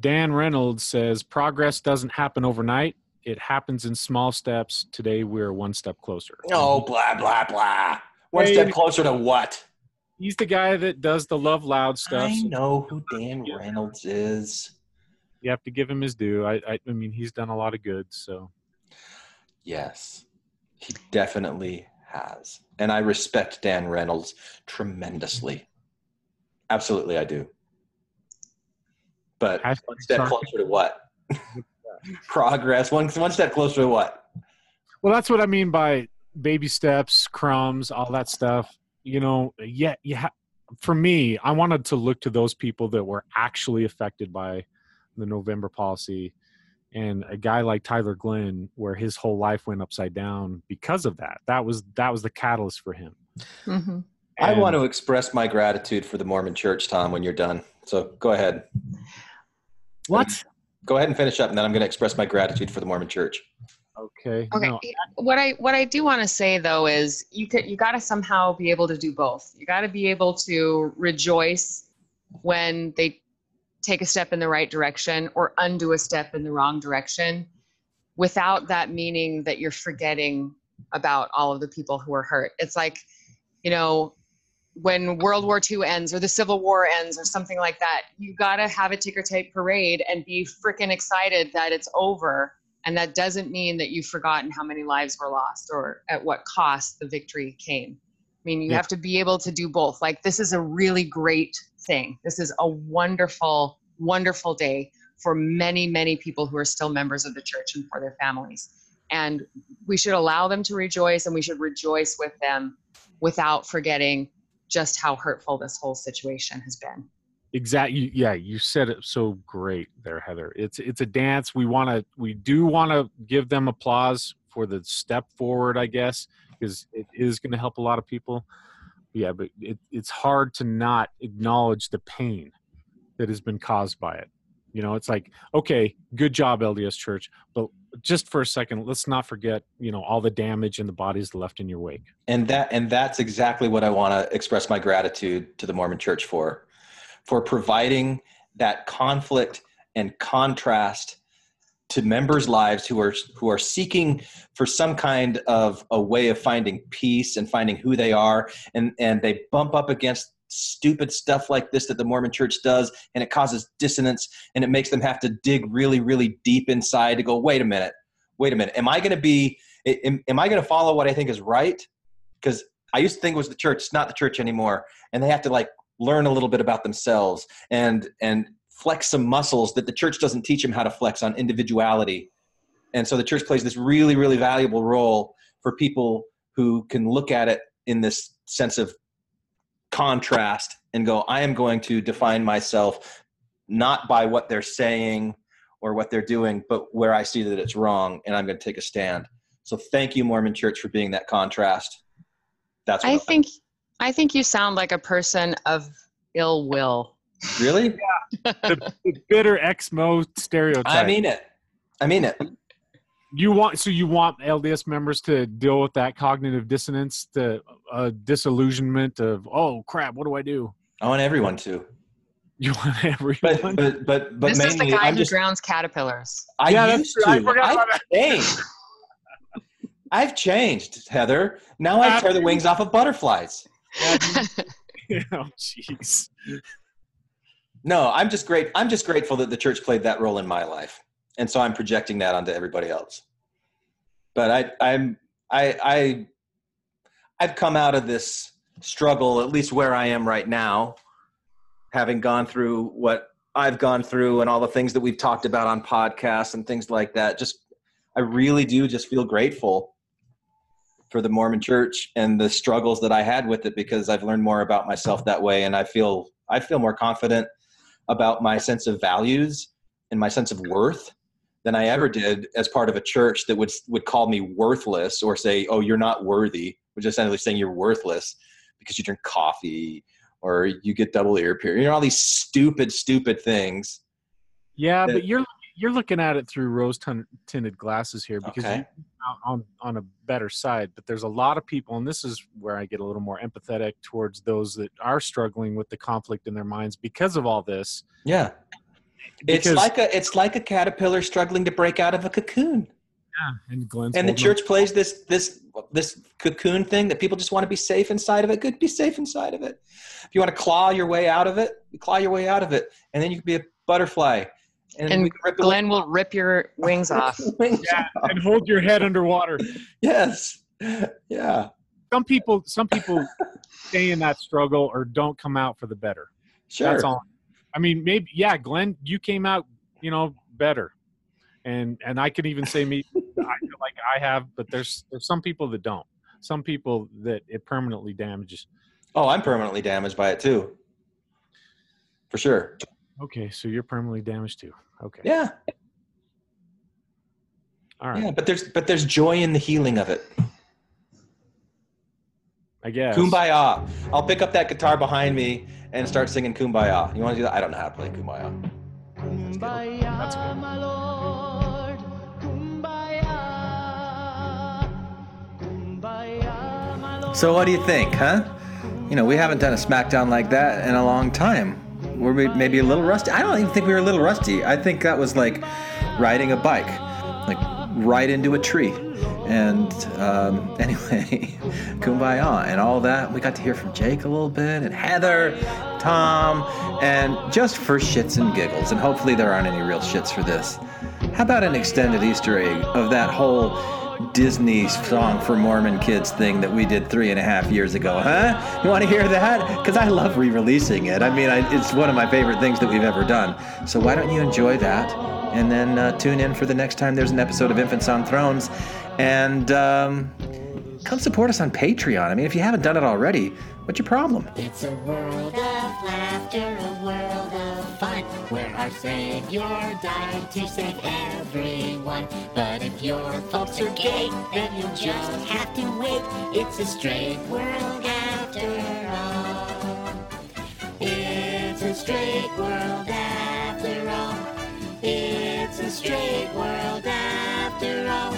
Dan Reynolds says progress doesn't happen overnight. It happens in small steps. Today, we're one step closer. Oh, blah, blah, blah. One Hey. step closer to what? He's the guy that does the love loud stuff. I know who Dan Reynolds is. You have to give him his due. I, I, I mean, he's done a lot of good. So Yes, he definitely has. And I respect Dan Reynolds tremendously. Absolutely, I do. But Hashtag one step closer to what? Progress. One, one step closer to what? Well, that's what I mean by baby steps, crumbs, all that stuff. You know, yeah, you ha- for me, I wanted to look to those people that were actually affected by the November policy. And a guy like Tyler Glenn, where his whole life went upside down because of that. That was that was the catalyst for him. Mhm. I want to express my gratitude for the Mormon Church, Tom, when you're done. So go ahead. what? Go ahead and finish up, and then I'm going to express my gratitude for the Mormon Church. Okay. Okay. no, What I what I do want to say though is you could you got to somehow be able to do both. You got to be able to rejoice when they take a step in the right direction or undo a step in the wrong direction without that meaning that you're forgetting about all of the people who were hurt. It's like, you know, when World War II ends or the Civil War ends or something like that, you got to have a ticker tape parade and be freaking excited that it's over. And that doesn't mean that you've forgotten how many lives were lost or at what cost the victory came. I mean, you Yeah. have to be able to do both. Like, this is a really great thing. This is a wonderful, wonderful day for many, many people who are still members of the church and for their families. And we should allow them to rejoice and we should rejoice with them without forgetting just how hurtful this whole situation has been. exactly yeah you said it so great there heather it's it's a dance we want to we do want to give them applause for the step forward i guess because it is going to help a lot of people yeah but it, it's hard to not acknowledge the pain that has been caused by it. You know it's like okay good job lds church but just for a second let's not forget you know all the damage and the bodies left in your wake. And that and that's exactly what i want to express my gratitude to the mormon church for for providing that conflict and contrast to members lives who are who are seeking for some kind of a way of finding peace and finding who they are. And and they bump up against stupid stuff like this that the mormon church does and it causes dissonance and it makes them have to dig really really deep inside to go wait a minute. Wait a minute. Am i going to be am, am i going to follow what i think is right? Because I used to think it was the church. It's not the church anymore, and they have to like learn a little bit about themselves. And and flex some muscles that the church doesn't teach them how to flex on individuality. And so the church plays this really really valuable role for people who can look at it in this sense of contrast and go, I am going to define myself not by what they're saying or what they're doing, but where I see that it's wrong, and I'm going to take a stand. So thank you, Mormon Church, for being that contrast. That's what I think I think you sound like a person of ill will. Really. the, the bitter ex-mo stereotype I mean it. I mean it. You want so you want LDS members to deal with that cognitive dissonance, the uh, disillusionment of oh crap, what do I do? I want everyone to. You want everyone. but but but this is the guy I'm who just. drowns caterpillars. I Yeah, used to. I forgot about I've changed. I've changed, Heather. Now I tear the wings off of butterflies. oh jeez. No, I'm just great. I'm just grateful that the church played that role in my life, and so I'm projecting that onto everybody else. But I, I'm, I, I, I've come out of this struggle, at least where I am right now, having gone through what I've gone through and all the things that we've talked about on podcasts and things like that. Just, I really do just feel grateful for the Mormon Church and the struggles that I had with it because I've learned more about myself that way, and I feel I feel more confident about my sense of values and my sense of worth than I ever did as part of a church that would would call me worthless or say, "Oh, you're not worthy," which is essentially saying you're worthless because you drink coffee or you get double ear piercing. You know all these stupid, stupid things. Yeah, that- but you're you're looking at it through rose tinted glasses here because Okay. on on a better side. But there's a lot of people, and this is where I get a little more empathetic towards those that are struggling with the conflict in their minds because of all this. Yeah, it's like a it's like a caterpillar struggling to break out of a cocoon. Yeah, and Glenn's and the church plays this this this cocoon thing that people just want to be safe inside of it. Good, be safe inside of it. If you want to claw your way out of it, claw your way out of it, and then you can be a butterfly. And we rip Glenn will rip your wings off. wings Yeah, off. and hold your head underwater. Yes. Yeah. Some people, some people stay in that struggle or don't come out for the better. Sure. That's all. I mean, maybe yeah, Glenn, you came out, you know, better, and and I could even say me, I feel like I have, but there's there's some people that don't. Some people that it permanently damages. Oh, I'm permanently damaged by it too. For sure. Okay, so you're permanently damaged too. Okay, Yeah. all right. Yeah. But there's but there's joy in the healing of it. I guess. Kumbaya. I'll pick up that guitar behind me and start singing Kumbaya. You want to do that? I don't know how to play Kumbaya. That's good. my Lord. Kumbaya. Kumbaya, my Lord. So what do you think, huh? You know, we haven't done a SmackDown like that in a long time. We're maybe a little rusty. I don't even think we were a little rusty. I think that was like riding a bike, like right into a tree. And um, anyway, kumbaya and all that. We got to hear from Jake a little bit, and Heather, Tom, and just for shits and giggles. And hopefully there aren't any real shits for this. How about an extended Easter egg of that whole Disney song for Mormon kids thing that we did three and a half years ago, huh? You want to hear that? Because I love re-releasing it. I mean, I, it's one of my favorite things that we've ever done. So why don't you enjoy that, and then uh, tune in for the next time there's an episode of Infants on Thrones, and um, come support us on Patreon. I mean, if you haven't done it already, what's your problem? It's a world of laughter, a world of fun, where our Savior died to save everyone. But if your folks are gay, then you'll just have to wait. It's a straight world after all. It's a straight world after all. It's a straight world after all.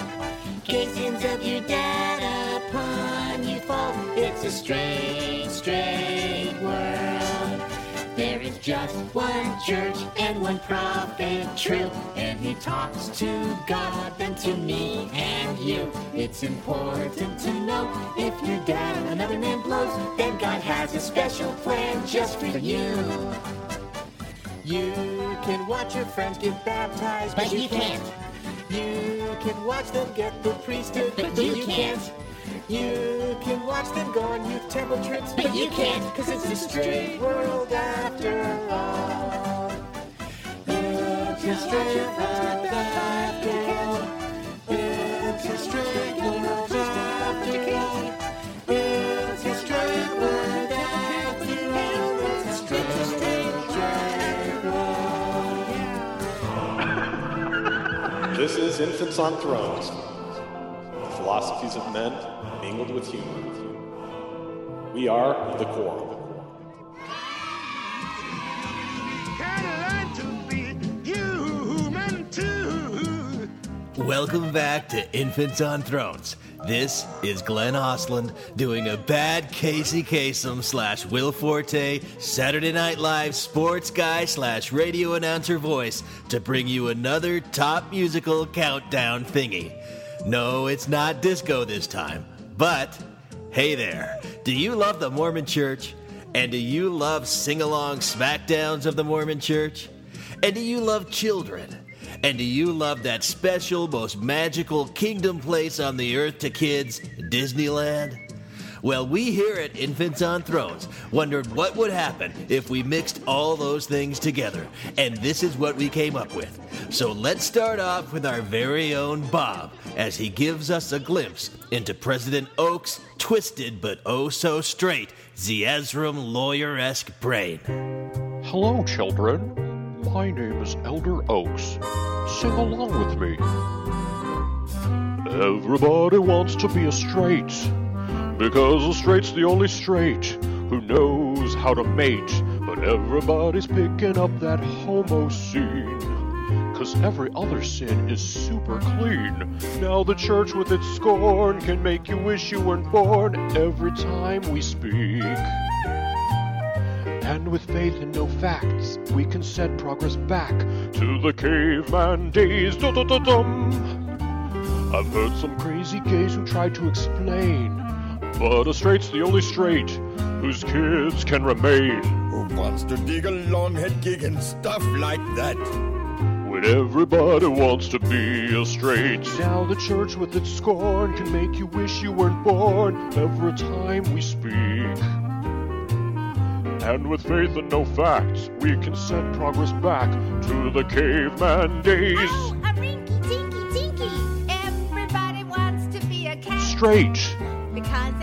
Casings of your dad upon you fall. It's a straight, straight world. There is just one church and one prophet true, and he talks to God and to me and you. It's important to know if your dad another man blows, then God has a special plan just for you. You can watch your friends get baptized, but you can't. You can watch them get the priesthood, but you can't. You can watch them go on youth temple trips, but you can't, cause it's a straight world after all. It's a straight world after all. It's a straight world after all. It's a straight world after all. It's a straight, straight, straight world. This is Infants on Thrones. The philosophies of men mingled with humor. We are the Quorum. Welcome back to Infants on Thrones. This is Glenn Ostlund doing a bad Casey Kasem slash Will Forte Saturday Night Live sports guy slash radio announcer voice to bring you another top musical countdown thingy. No, it's not disco this time, but hey there, do you love the Mormon Church? And do you love sing along smackdowns of the Mormon Church? And do you love children? And do you love that special, most magical kingdom place on the earth to kids, Disneyland? Well, we here at Infants on Thrones wondered what would happen if we mixed all those things together, and this is what we came up with. So let's start off with our very own Bob as he gives us a glimpse into President Oak's twisted but oh so straight Zeezrom lawyer esque brain. Hello, children. My name is Elder Oaks. Sing along with me. Everybody wants to be a straight, because a straight's the only straight who knows how to mate. But everybody's picking up that homo scene. Cause every other sin is super clean. Now the church with its scorn can make you wish you weren't born every time we speak. And with faith and no facts, we can set progress back to the caveman days. Dum-dum-dum-dum. I've heard some crazy gays who tried to explain, but a straight's the only straight whose kids can remain. Who wants to dig a long head gig and stuff like that? When everybody wants to be a straight. Now the church with its scorn can make you wish you weren't born every time we speak. And with faith and no facts, we can set progress back to the caveman days. Oh, a rinky tinky tinky. Everybody wants to be a cat. Straight. Because a cat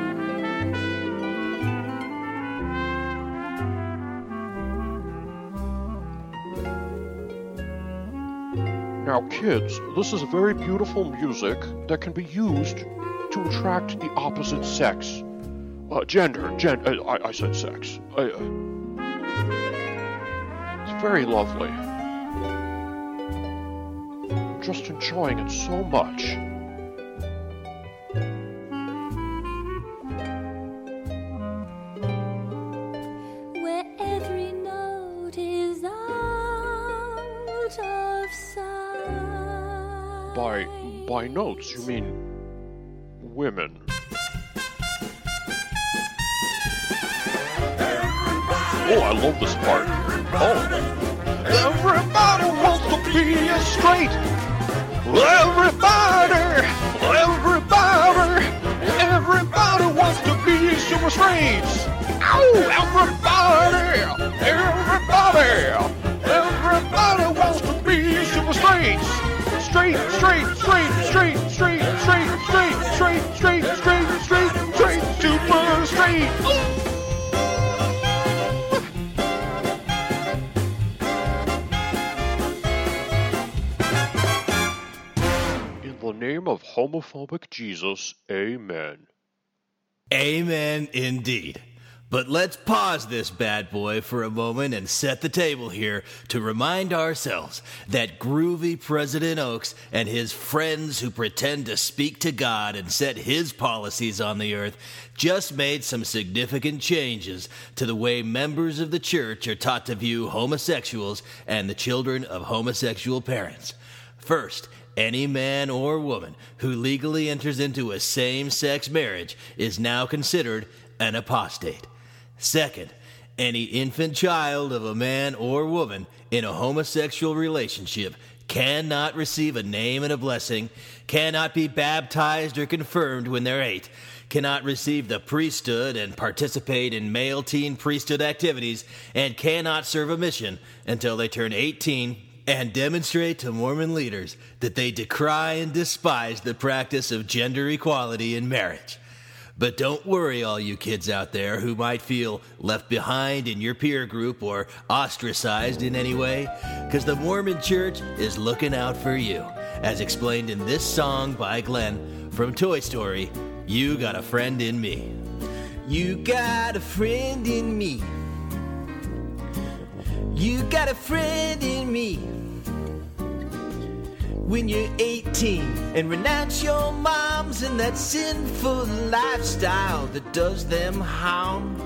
Now, kids, this is very beautiful music that can be used to attract the opposite sex. Uh, gender, gen- uh, I, I said sex. I, uh, it's very lovely. I'm just enjoying it so much. By notes, you mean women. Oh, I love this part. Oh. Everybody wants to be a straight. Everybody, everybody, everybody wants to be super straight. Ow! Everybody, everybody, everybody wants to be super straight. Straight, straight, straight, straight, straight, straight, straight, straight, straight, straight, straight, straight, super straight. In the name of homophobic Jesus, amen. Amen indeed. But let's pause this bad boy for a moment and set the table here to remind ourselves that groovy President Oaks and his friends who pretend to speak to God and set his policies on the earth just made some significant changes to the way members of the church are taught to view homosexuals and the children of homosexual parents. First, any man or woman who legally enters into a same sex marriage is now considered an apostate. Second, any infant child of a man or woman in a homosexual relationship cannot receive a name and a blessing, cannot be baptized or confirmed when they're eight, cannot receive the priesthood and participate in male teen priesthood activities, and cannot serve a mission until they turn 18 and demonstrate to Mormon leaders that they decry and despise the practice of gender equality in marriage. But don't worry, all you kids out there who might feel left behind in your peer group or ostracized in any way, because the Mormon Church is looking out for you. As explained in this song by Glenn from Toy Story You Got a Friend in Me. You got a friend in me. You got a friend in me. When you're 18 and renounce your moms and that sinful lifestyle that does them harm,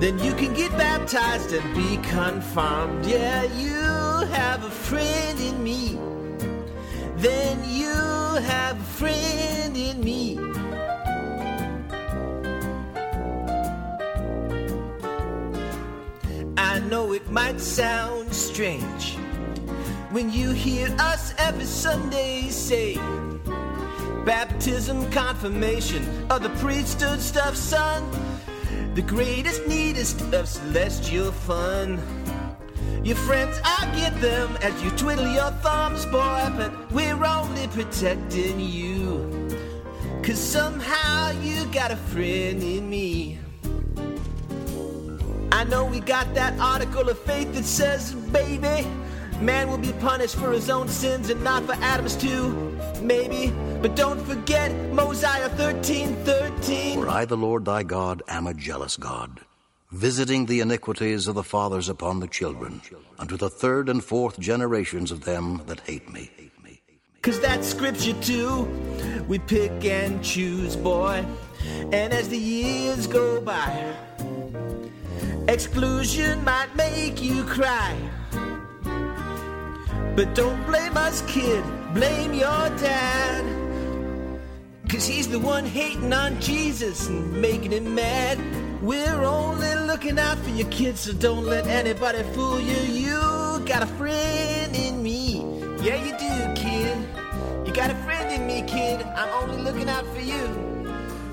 then you can get baptized and be confirmed. Yeah, you have a friend in me. Then you have a friend in me. I know it might sound strange when you hear us every Sunday say baptism, confirmation, of the priesthood stuff, son. The greatest, neatest of celestial fun. Your friends, I get them as you twiddle your thumbs, boy, but we're only protecting you. Cause somehow you got a friend in me. I know we got that article of faith that says, baby, man will be punished for his own sins and not for Adam's too. Maybe, but don't forget Mosiah 13 13. For I, the Lord thy God, am a jealous God, visiting the iniquities of the fathers upon the children, unto the third and fourth generations of them that hate me. Cause that's scripture too. We pick and choose, boy. And as the years go by, exclusion might make you cry. But don't blame us, kid. Blame your dad. Cause he's the one hating on Jesus and making him mad. We're only looking out for your kids, so don't let anybody fool you. You got a friend in me. Yeah, you do, kid. You got a friend in me, kid. I'm only looking out for you.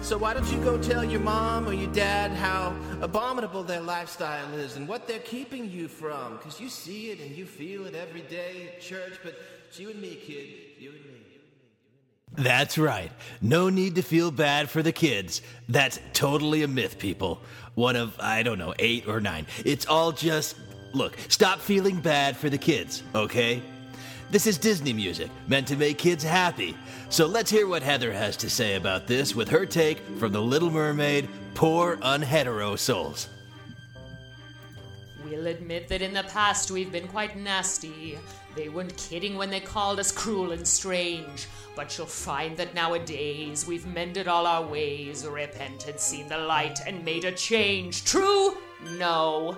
So why don't you go tell your mom or your dad how abominable their lifestyle is and what they're keeping you from? Because you see it and you feel it every day at church, but it's you and me, kid. You and me. That's right. No need to feel bad for the kids. That's totally a myth, people. One of, I don't know, eight or nine. It's all just. Look, stop feeling bad for the kids, okay? This is Disney music, meant to make kids happy. So let's hear what Heather has to say about this with her take from The Little Mermaid Poor Unhetero Souls. We'll admit that in the past we've been quite nasty. They weren't kidding when they called us cruel and strange. But you'll find that nowadays we've mended all our ways, repented, seen the light, and made a change. True? No.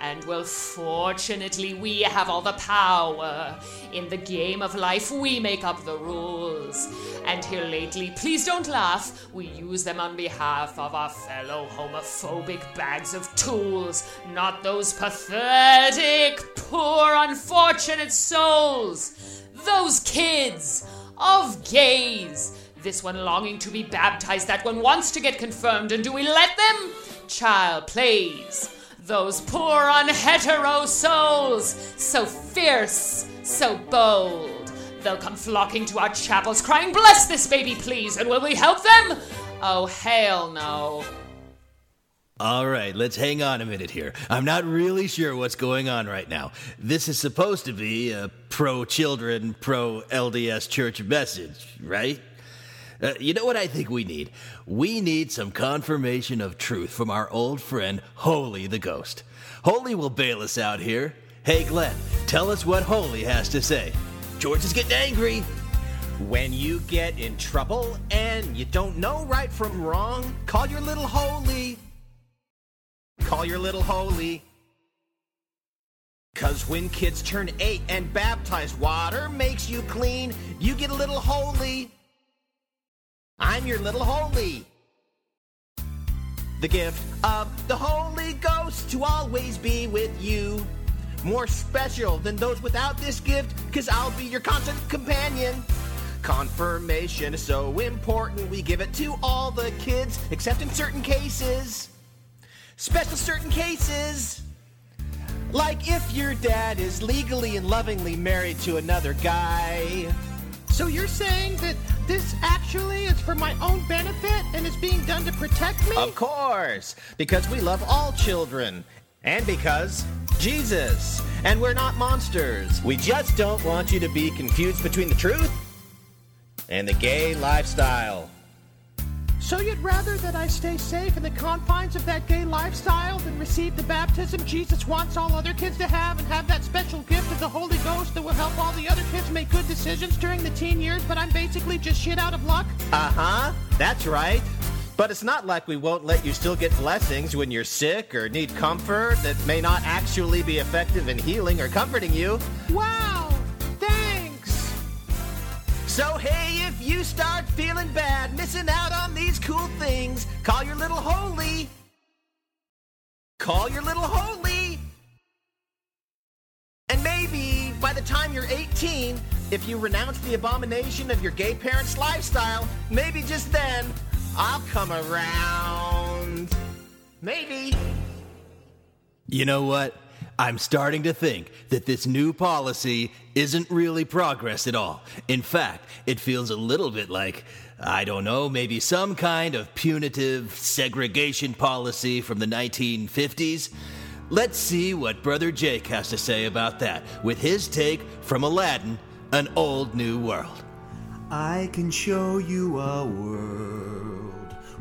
And well, fortunately, we have all the power. In the game of life, we make up the rules. And here lately, please don't laugh, we use them on behalf of our fellow homophobic bags of tools, not those pathetic, poor, unfortunate souls. Those kids of gays. This one longing to be baptized, that one wants to get confirmed, and do we let them? Child, please. Those poor unhetero souls, so fierce, so bold. They'll come flocking to our chapels, crying, Bless this baby, please, and will we help them? Oh, hell no. All right, let's hang on a minute here. I'm not really sure what's going on right now. This is supposed to be a pro children, pro LDS church message, right? Uh, you know what I think we need? We need some confirmation of truth from our old friend, Holy the Ghost. Holy will bail us out here. Hey, Glenn, tell us what Holy has to say. George is getting angry. When you get in trouble and you don't know right from wrong, call your little Holy. Call your little Holy. Cause when kids turn eight and baptized water makes you clean, you get a little holy. I'm your little holy. The gift of the Holy Ghost to always be with you. More special than those without this gift, cause I'll be your constant companion. Confirmation is so important, we give it to all the kids, except in certain cases. Special certain cases. Like if your dad is legally and lovingly married to another guy. So you're saying that this actually is for my own benefit and is being done to protect me? Of course, because we love all children. And because Jesus. And we're not monsters. We just don't want you to be confused between the truth and the gay lifestyle. So you'd rather that I stay safe in the confines of that gay lifestyle than receive the baptism Jesus wants all other kids to have and have that special gift of the Holy Ghost that will help all the other kids make good decisions during the teen years, but I'm basically just shit out of luck? Uh huh. That's right. But it's not like we won't let you still get blessings when you're sick or need comfort that may not actually be effective in healing or comforting you. Wow! So, hey, if you start feeling bad, missing out on these cool things, call your little holy. Call your little holy. And maybe by the time you're 18, if you renounce the abomination of your gay parents' lifestyle, maybe just then, I'll come around. Maybe. You know what? I'm starting to think that this new policy isn't really progress at all. In fact, it feels a little bit like, I don't know, maybe some kind of punitive segregation policy from the 1950s. Let's see what Brother Jake has to say about that with his take from Aladdin, An Old New World. I can show you a world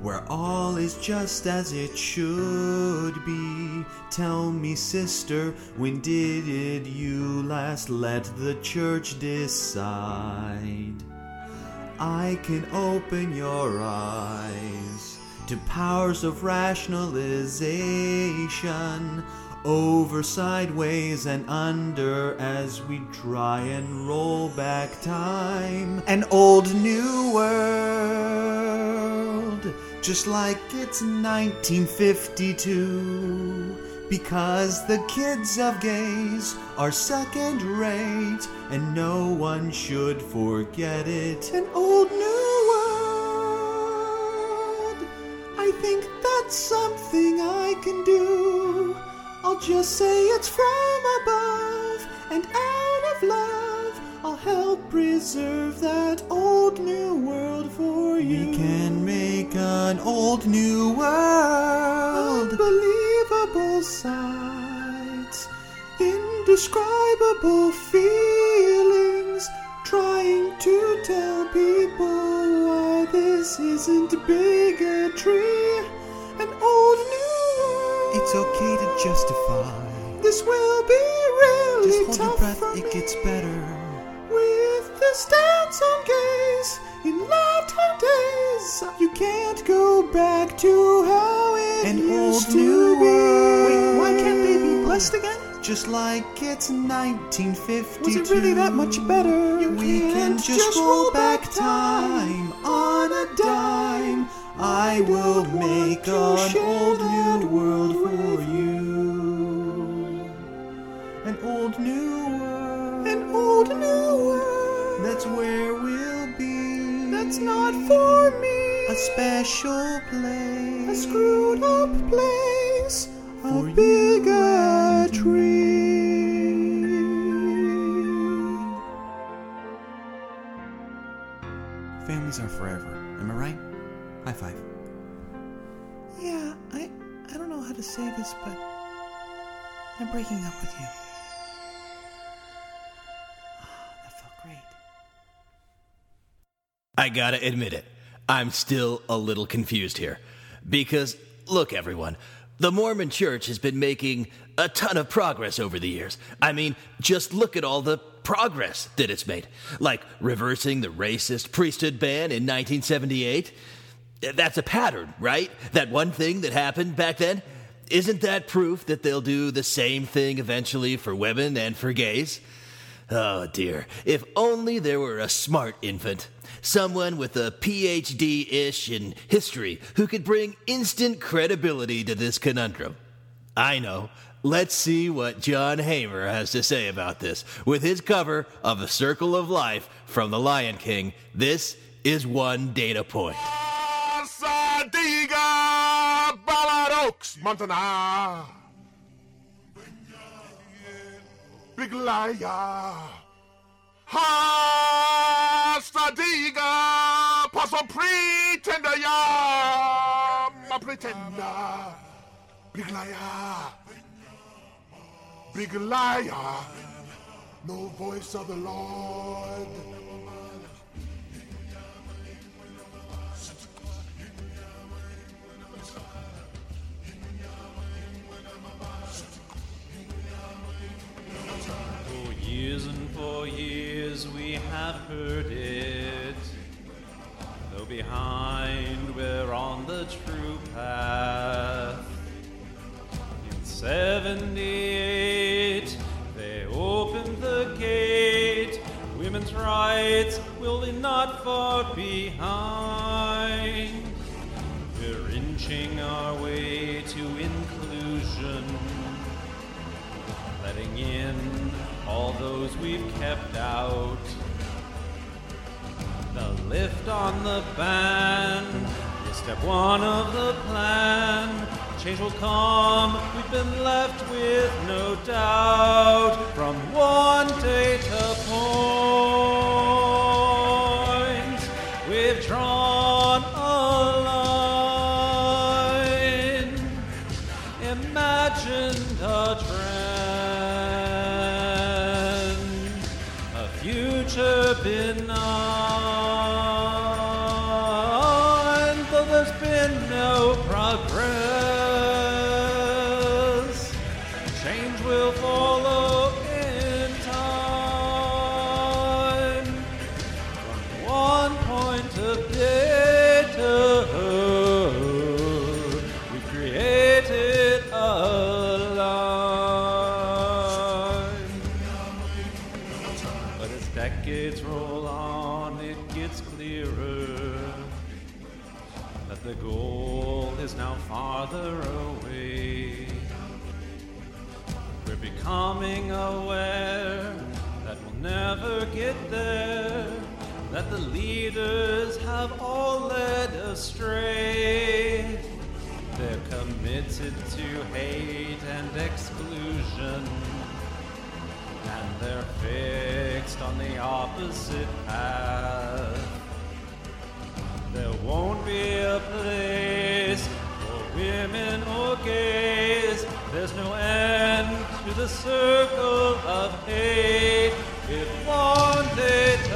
where all is just as it should be. Tell me, sister, when did you last let the church decide? I can open your eyes to powers of rationalization over, sideways, and under as we try and roll back time. An old new world, just like it's 1952. Because the kids of gays are second rate, and no one should forget it. An old new world. I think that's something I can do. I'll just say it's from above and out of love. Help preserve that old new world for you. We can make an old new world. Unbelievable sights, indescribable feelings. Trying to tell people why this isn't bigotry. An old new world. It's okay to justify. This will be really Just hold your breath, it gets better. With the stance on gays in latter days, you can't go back to how it An used old to new be. Wait, why can't they be blessed again? Just like it's 1952. Was it really that much better? You we can just, roll back time on a dime. I will make an old new world for you. World. That's where we'll be. That's not for me. A special place. A screwed up place. For bigotry. Families are forever. Am I right? High five. Yeah, I I don't know how to say this, but I'm breaking up with you. I gotta admit it, I'm still a little confused here. Because, look, everyone, the Mormon Church has been making a ton of progress over the years. I mean, just look at all the progress that it's made. Like reversing the racist priesthood ban in 1978. That's a pattern, right? That one thing that happened back then? Isn't that proof that they'll do the same thing eventually for women and for gays? Oh dear, if only there were a smart infant. Someone with a PhD ish in history who could bring instant credibility to this conundrum. I know. Let's see what John Hamer has to say about this with his cover of The Circle of Life from The Lion King. This is one data point. Big liar. Ha Sadiga Paso Pretender ya ma pretender. Big liar. Big liar. No voice of the Lord. Years and for years we have heard it. Though behind we're on the true path. In 78, they opened the gate. Women's rights will be not far behind. We're inching our way to inclusion, letting in all those we've kept out. The lift on the ban is step one of the plan. Change will come, we've been left with no doubt from one data point. Becoming aware that we'll never get there, that the leaders have all led astray. They're committed to hate and exclusion, and they're fixed on the opposite path. There won't be a place for women or gays. There's no end to the circle of hate. If one data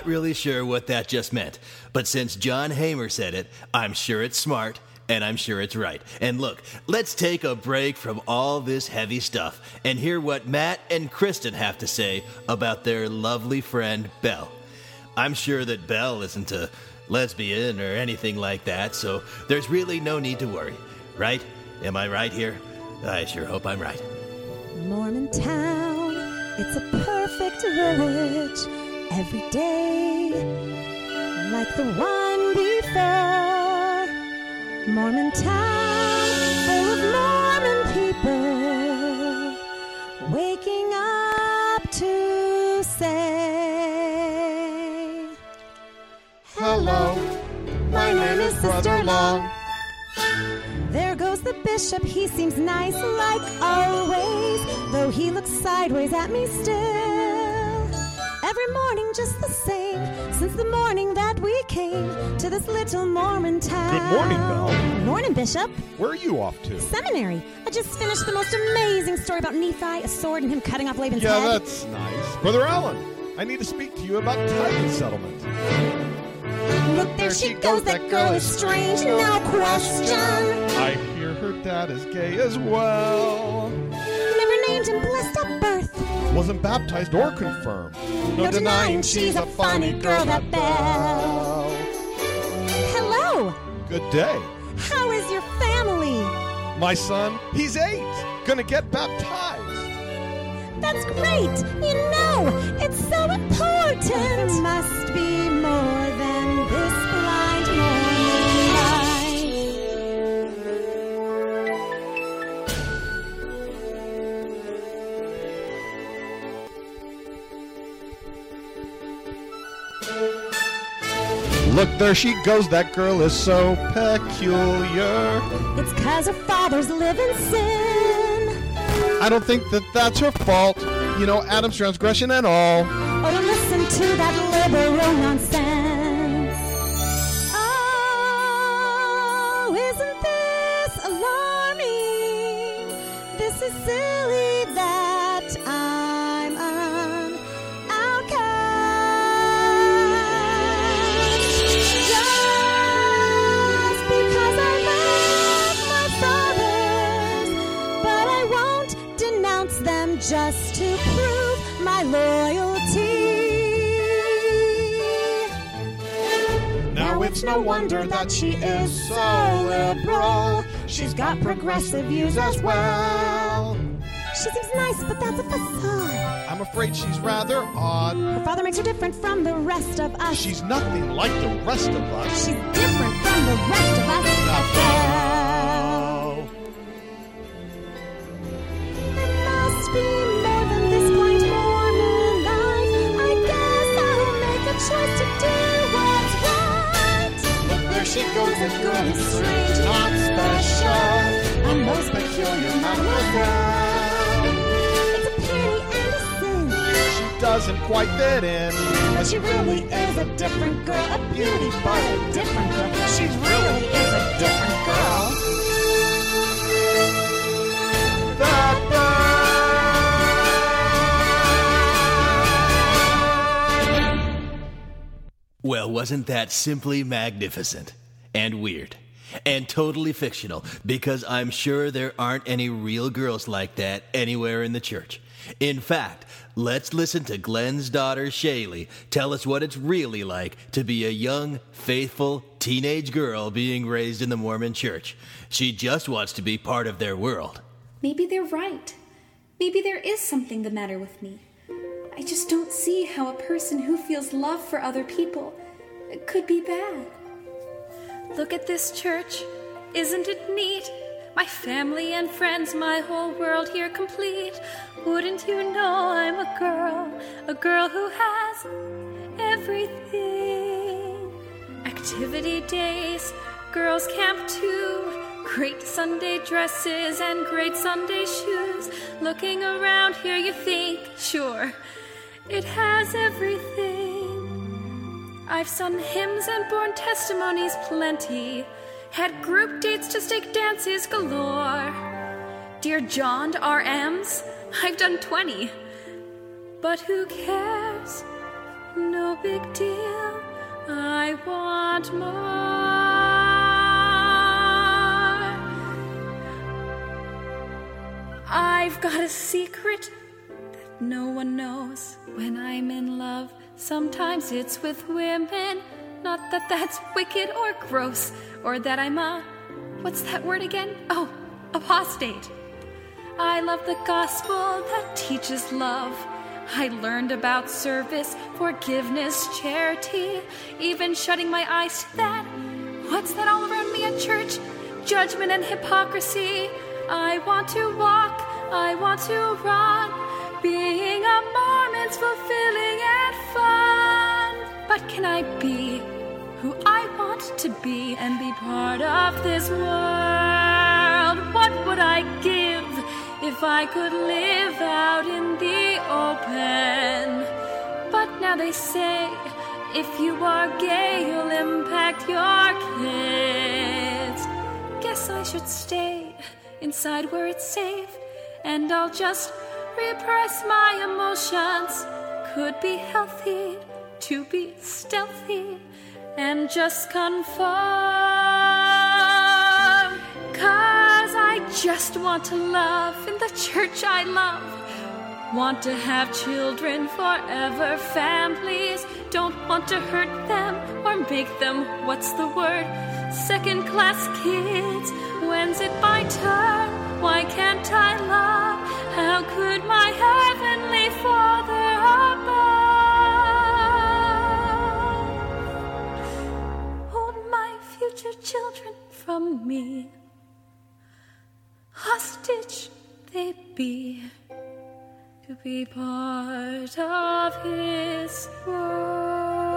not really sure what that just meant, but since John Hamer said it, I'm sure it's smart and I'm sure it's right. And look, let's take a break from all this heavy stuff and hear what Matt and Kristen have to say about their lovely friend Belle. I'm sure that Belle isn't a lesbian or anything like that, so there's really no need to worry, right? Am I right here? I sure hope I'm right. Mormon town, it's a perfect village every day, like the one before. Mormon town, full of Mormon people, waking up to say, Hello, my name is Sister Long. There goes the bishop, he seems nice like always, though he looks sideways at me still. Every morning just the same, since the morning that we came to this little Mormon town. Good morning, Belle. Morning, Bishop. Where are you off to? Seminary. I just finished the most amazing story about Nephi, a sword, and him cutting off Laban's Yeah, head. Yeah, that's nice. Brother Allen, I need to speak to you about tithing settlement. Look, there she goes. That girl is strange, no question. I hear her dad is gay as well. Never named him blessed birth. Wasn't baptized or confirmed. No denying she's a funny girl, that Belle. Hello. Good day. How is your family? My son, he's eight. Gonna get baptized. That's great. You know, it's so important. There must be more than Look, there she goes. That girl is so peculiar. It's cause her father's live in sin. I don't think that that's her fault. You know, Adam's transgression and all. Oh, don't listen to that liberal nonsense. Oh, isn't this alarming? This is silly that it's no wonder that she is so liberal. She's got progressive views as well. She seems nice, but that's a facade. I'm afraid she's rather odd. Her father makes her different from the rest of us. She's nothing like the rest of us. She's different from the rest of us. Most peculiar mademoiselle. It's a pity and a sin. She doesn't quite fit in. But she really is a different girl, a beauty, but a different girl. She really is a different girl. Well, wasn't that simply magnificent and weird and totally fictional? Because I'm sure there aren't any real girls like that anywhere in the church. In fact, let's listen to Glenn's daughter Shaylee tell us what it's really like to be a young, faithful teenage girl being raised in the Mormon church. She just wants to be part of their world. Maybe they're right. Maybe there is something the matter with me. I just don't see how a person who feels love for other people could be bad. Look at this church. Isn't it neat? My family and friends, my whole world here complete. Wouldn't you know I'm a girl, a girl who has everything? Activity days, girls' camp too. Great Sunday dresses and great Sunday shoes. Looking around here, you think, sure, it has everything. I've sung hymns and borne testimonies plenty. Had group dates to stake dances galore. Dear John RMs, I've done 20. But who cares? No big deal. I want more. I've got a secret that no one knows. When I'm in love, sometimes it's with women. Not that that's wicked or gross, or that I'm a. What's that word again? Oh, apostate. I love the gospel that teaches love. I learned about service, forgiveness, charity, even shutting my eyes to that. What's that all around me at church? Judgment and hypocrisy. I want to walk, I want to run. Being a Mormon's fulfilling. But can I be who I want to be and be part of this world? What would I give if I could live out in the open? But now they say if you are gay, you'll impact your kids. Guess I should stay inside where it's safe, and I'll just repress my emotions. Could be healthy to be stealthy and just conform. Cause I just want to love in the church I love. Want to have children forever, families. Don't want to hurt them or make them, what's the word? Second class kids. When's it my turn? Why can't I love? How could my heavenly Father above children from me? Hostage they be to be part of his world.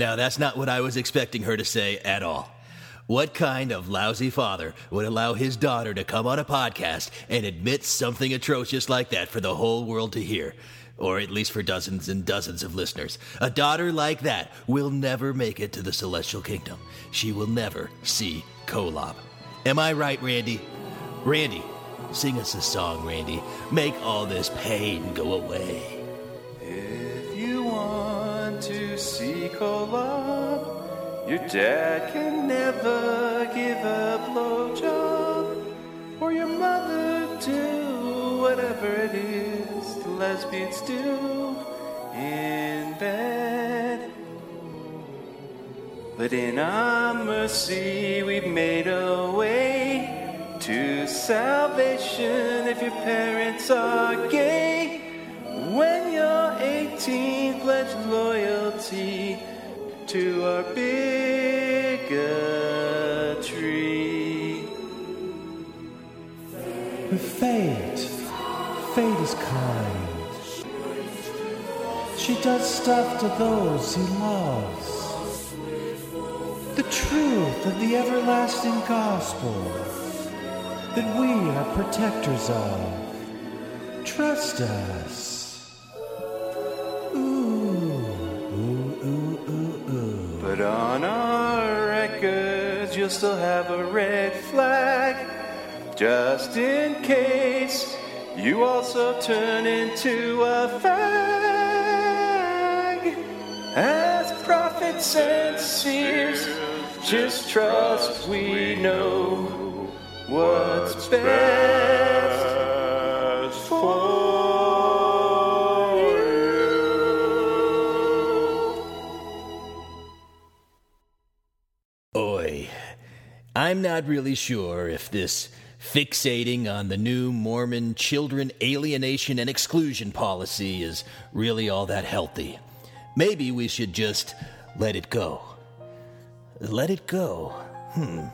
Now, that's not what I was expecting her to say at all. What kind of lousy father would allow his daughter to come on a podcast and admit something atrocious like that for the whole world to hear? Or at least for dozens and dozens of listeners. A daughter like that will never make it to the celestial kingdom. She will never see Kolob. Am I right, Randy? Randy, sing us a song, Randy. Make all this pain go away. Want to see Kolob, your dad can never give a blowjob, or your mother do whatever it is the lesbians do in bed. But in our mercy, we've made a way to salvation if your parents are gay. When you're 18, pledge loyalty to our bigotry. Fate, fate is kind. She does stuff to those he loves. The truth of the everlasting gospel that we are protectors of. Trust us. Still have a red flag. Just in case you also turn into a fag. As prophets and seers, just trust we know what's best not really sure if this fixating on the new Mormon children alienation and exclusion policy is really all that healthy. Maybe we should just let it go. Let it go. Hmm.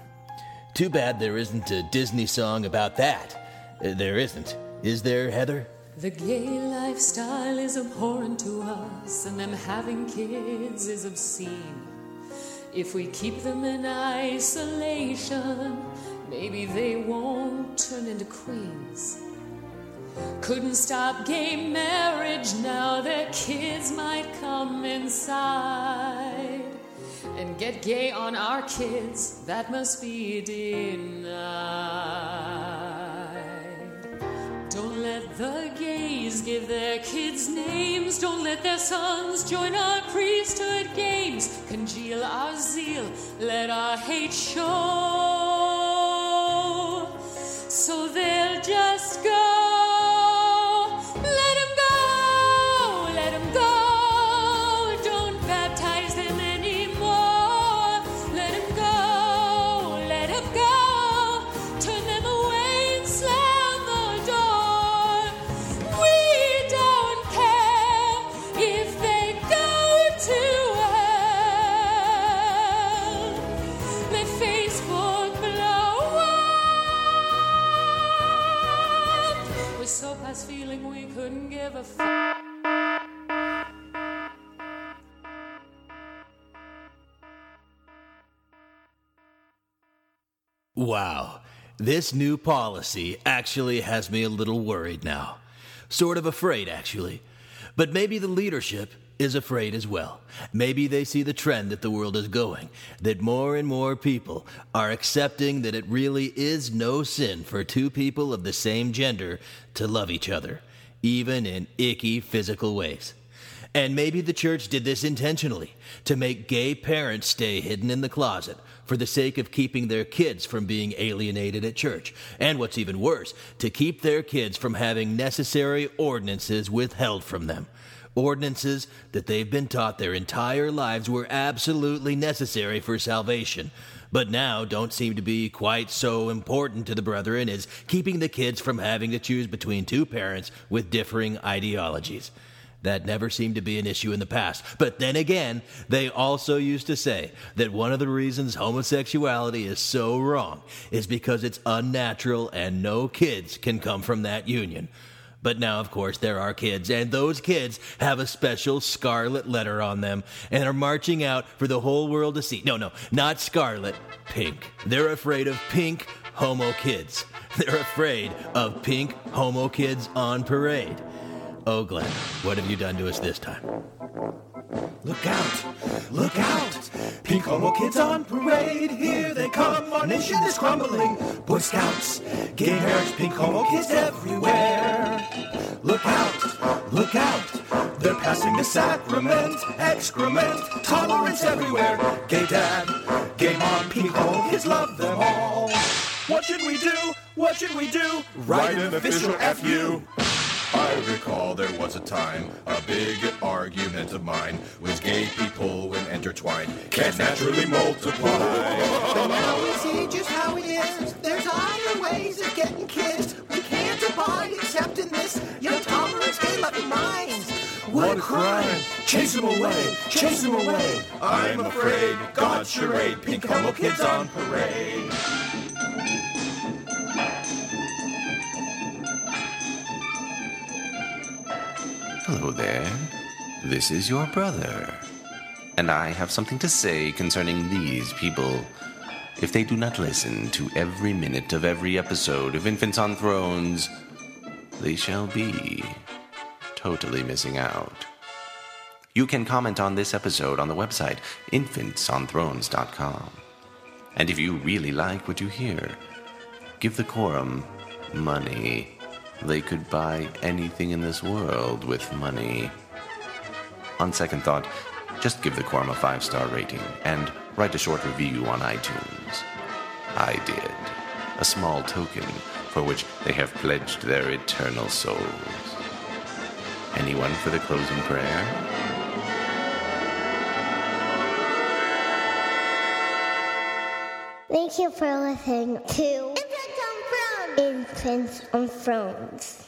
Too bad there isn't a Disney song about that. Uh, There isn't. Is there, Heather? The gay lifestyle is abhorrent to us, and them having kids is obscene. If we keep them in isolation, maybe they won't turn into queens. Couldn't stop gay marriage, now their kids might come inside and get gay on our kids. That must be denied. Don't let the gays give their kids names. Don't let their sons join our priesthood games. Congeal our zeal, let our hate show. So they'll just go. Wow. This new policy actually has me a little worried now. Sort of afraid, actually. But maybe the leadership is afraid as well. Maybe they see the trend that the world is going, that more and more people are accepting that it really is no sin for two people of the same gender to love each other, even in icky physical ways. And maybe the church did this intentionally to make gay parents stay hidden in the closet for the sake of keeping their kids from being alienated at church. And what's even worse, to keep their kids from having necessary ordinances withheld from them. Ordinances that they've been taught their entire lives were absolutely necessary for salvation, but now don't seem to be quite so important to the brethren as keeping the kids from having to choose between two parents with differing ideologies. That never seemed to be an issue in the past. But then again, they also used to say that one of the reasons homosexuality is so wrong is because it's unnatural and no kids can come from that union. But now, of course, there are kids, and those kids have a special scarlet letter on them and are marching out for the whole world to see. No, no, not scarlet, pink. They're afraid of pink homo kids. They're afraid of pink homo kids on parade. Oh, Glenn, what have you done to us this time? Look out! Look out! Pink homo kids on parade, here they come, our nation is crumbling. Boy Scouts, gay marriage, pink homo kids everywhere. Look out! Look out! They're passing the sacrament, excrement, tolerance everywhere. Gay dad, gay mom, pink homo kids love them all. What should we do? What should we do? Write an official FU. I recall there was a time, a big argument of mine was gay people when intertwined can't naturally multiply. But now we see just how it is. There's other ways of getting kissed. We can't abide except in this young tolerance, gay loving minds. What a crime! Chase them away! Chase them away! I'm afraid God's charade, pink homo kids on parade. Hello there. This is your brother. And I have something to say concerning these people. If they do not listen to every minute of every episode of Infants on Thrones, they shall be totally missing out. You can comment on this episode on the website infantsonthrones.com. And if you really like what you hear, give the quorum money. They could buy anything in this world with money. On second thought, just give the quorum a five star rating and write a short review on iTunes. I did. A small token for which they have pledged their eternal souls. Anyone for the closing prayer? Thank you for listening to Infants on Thrones.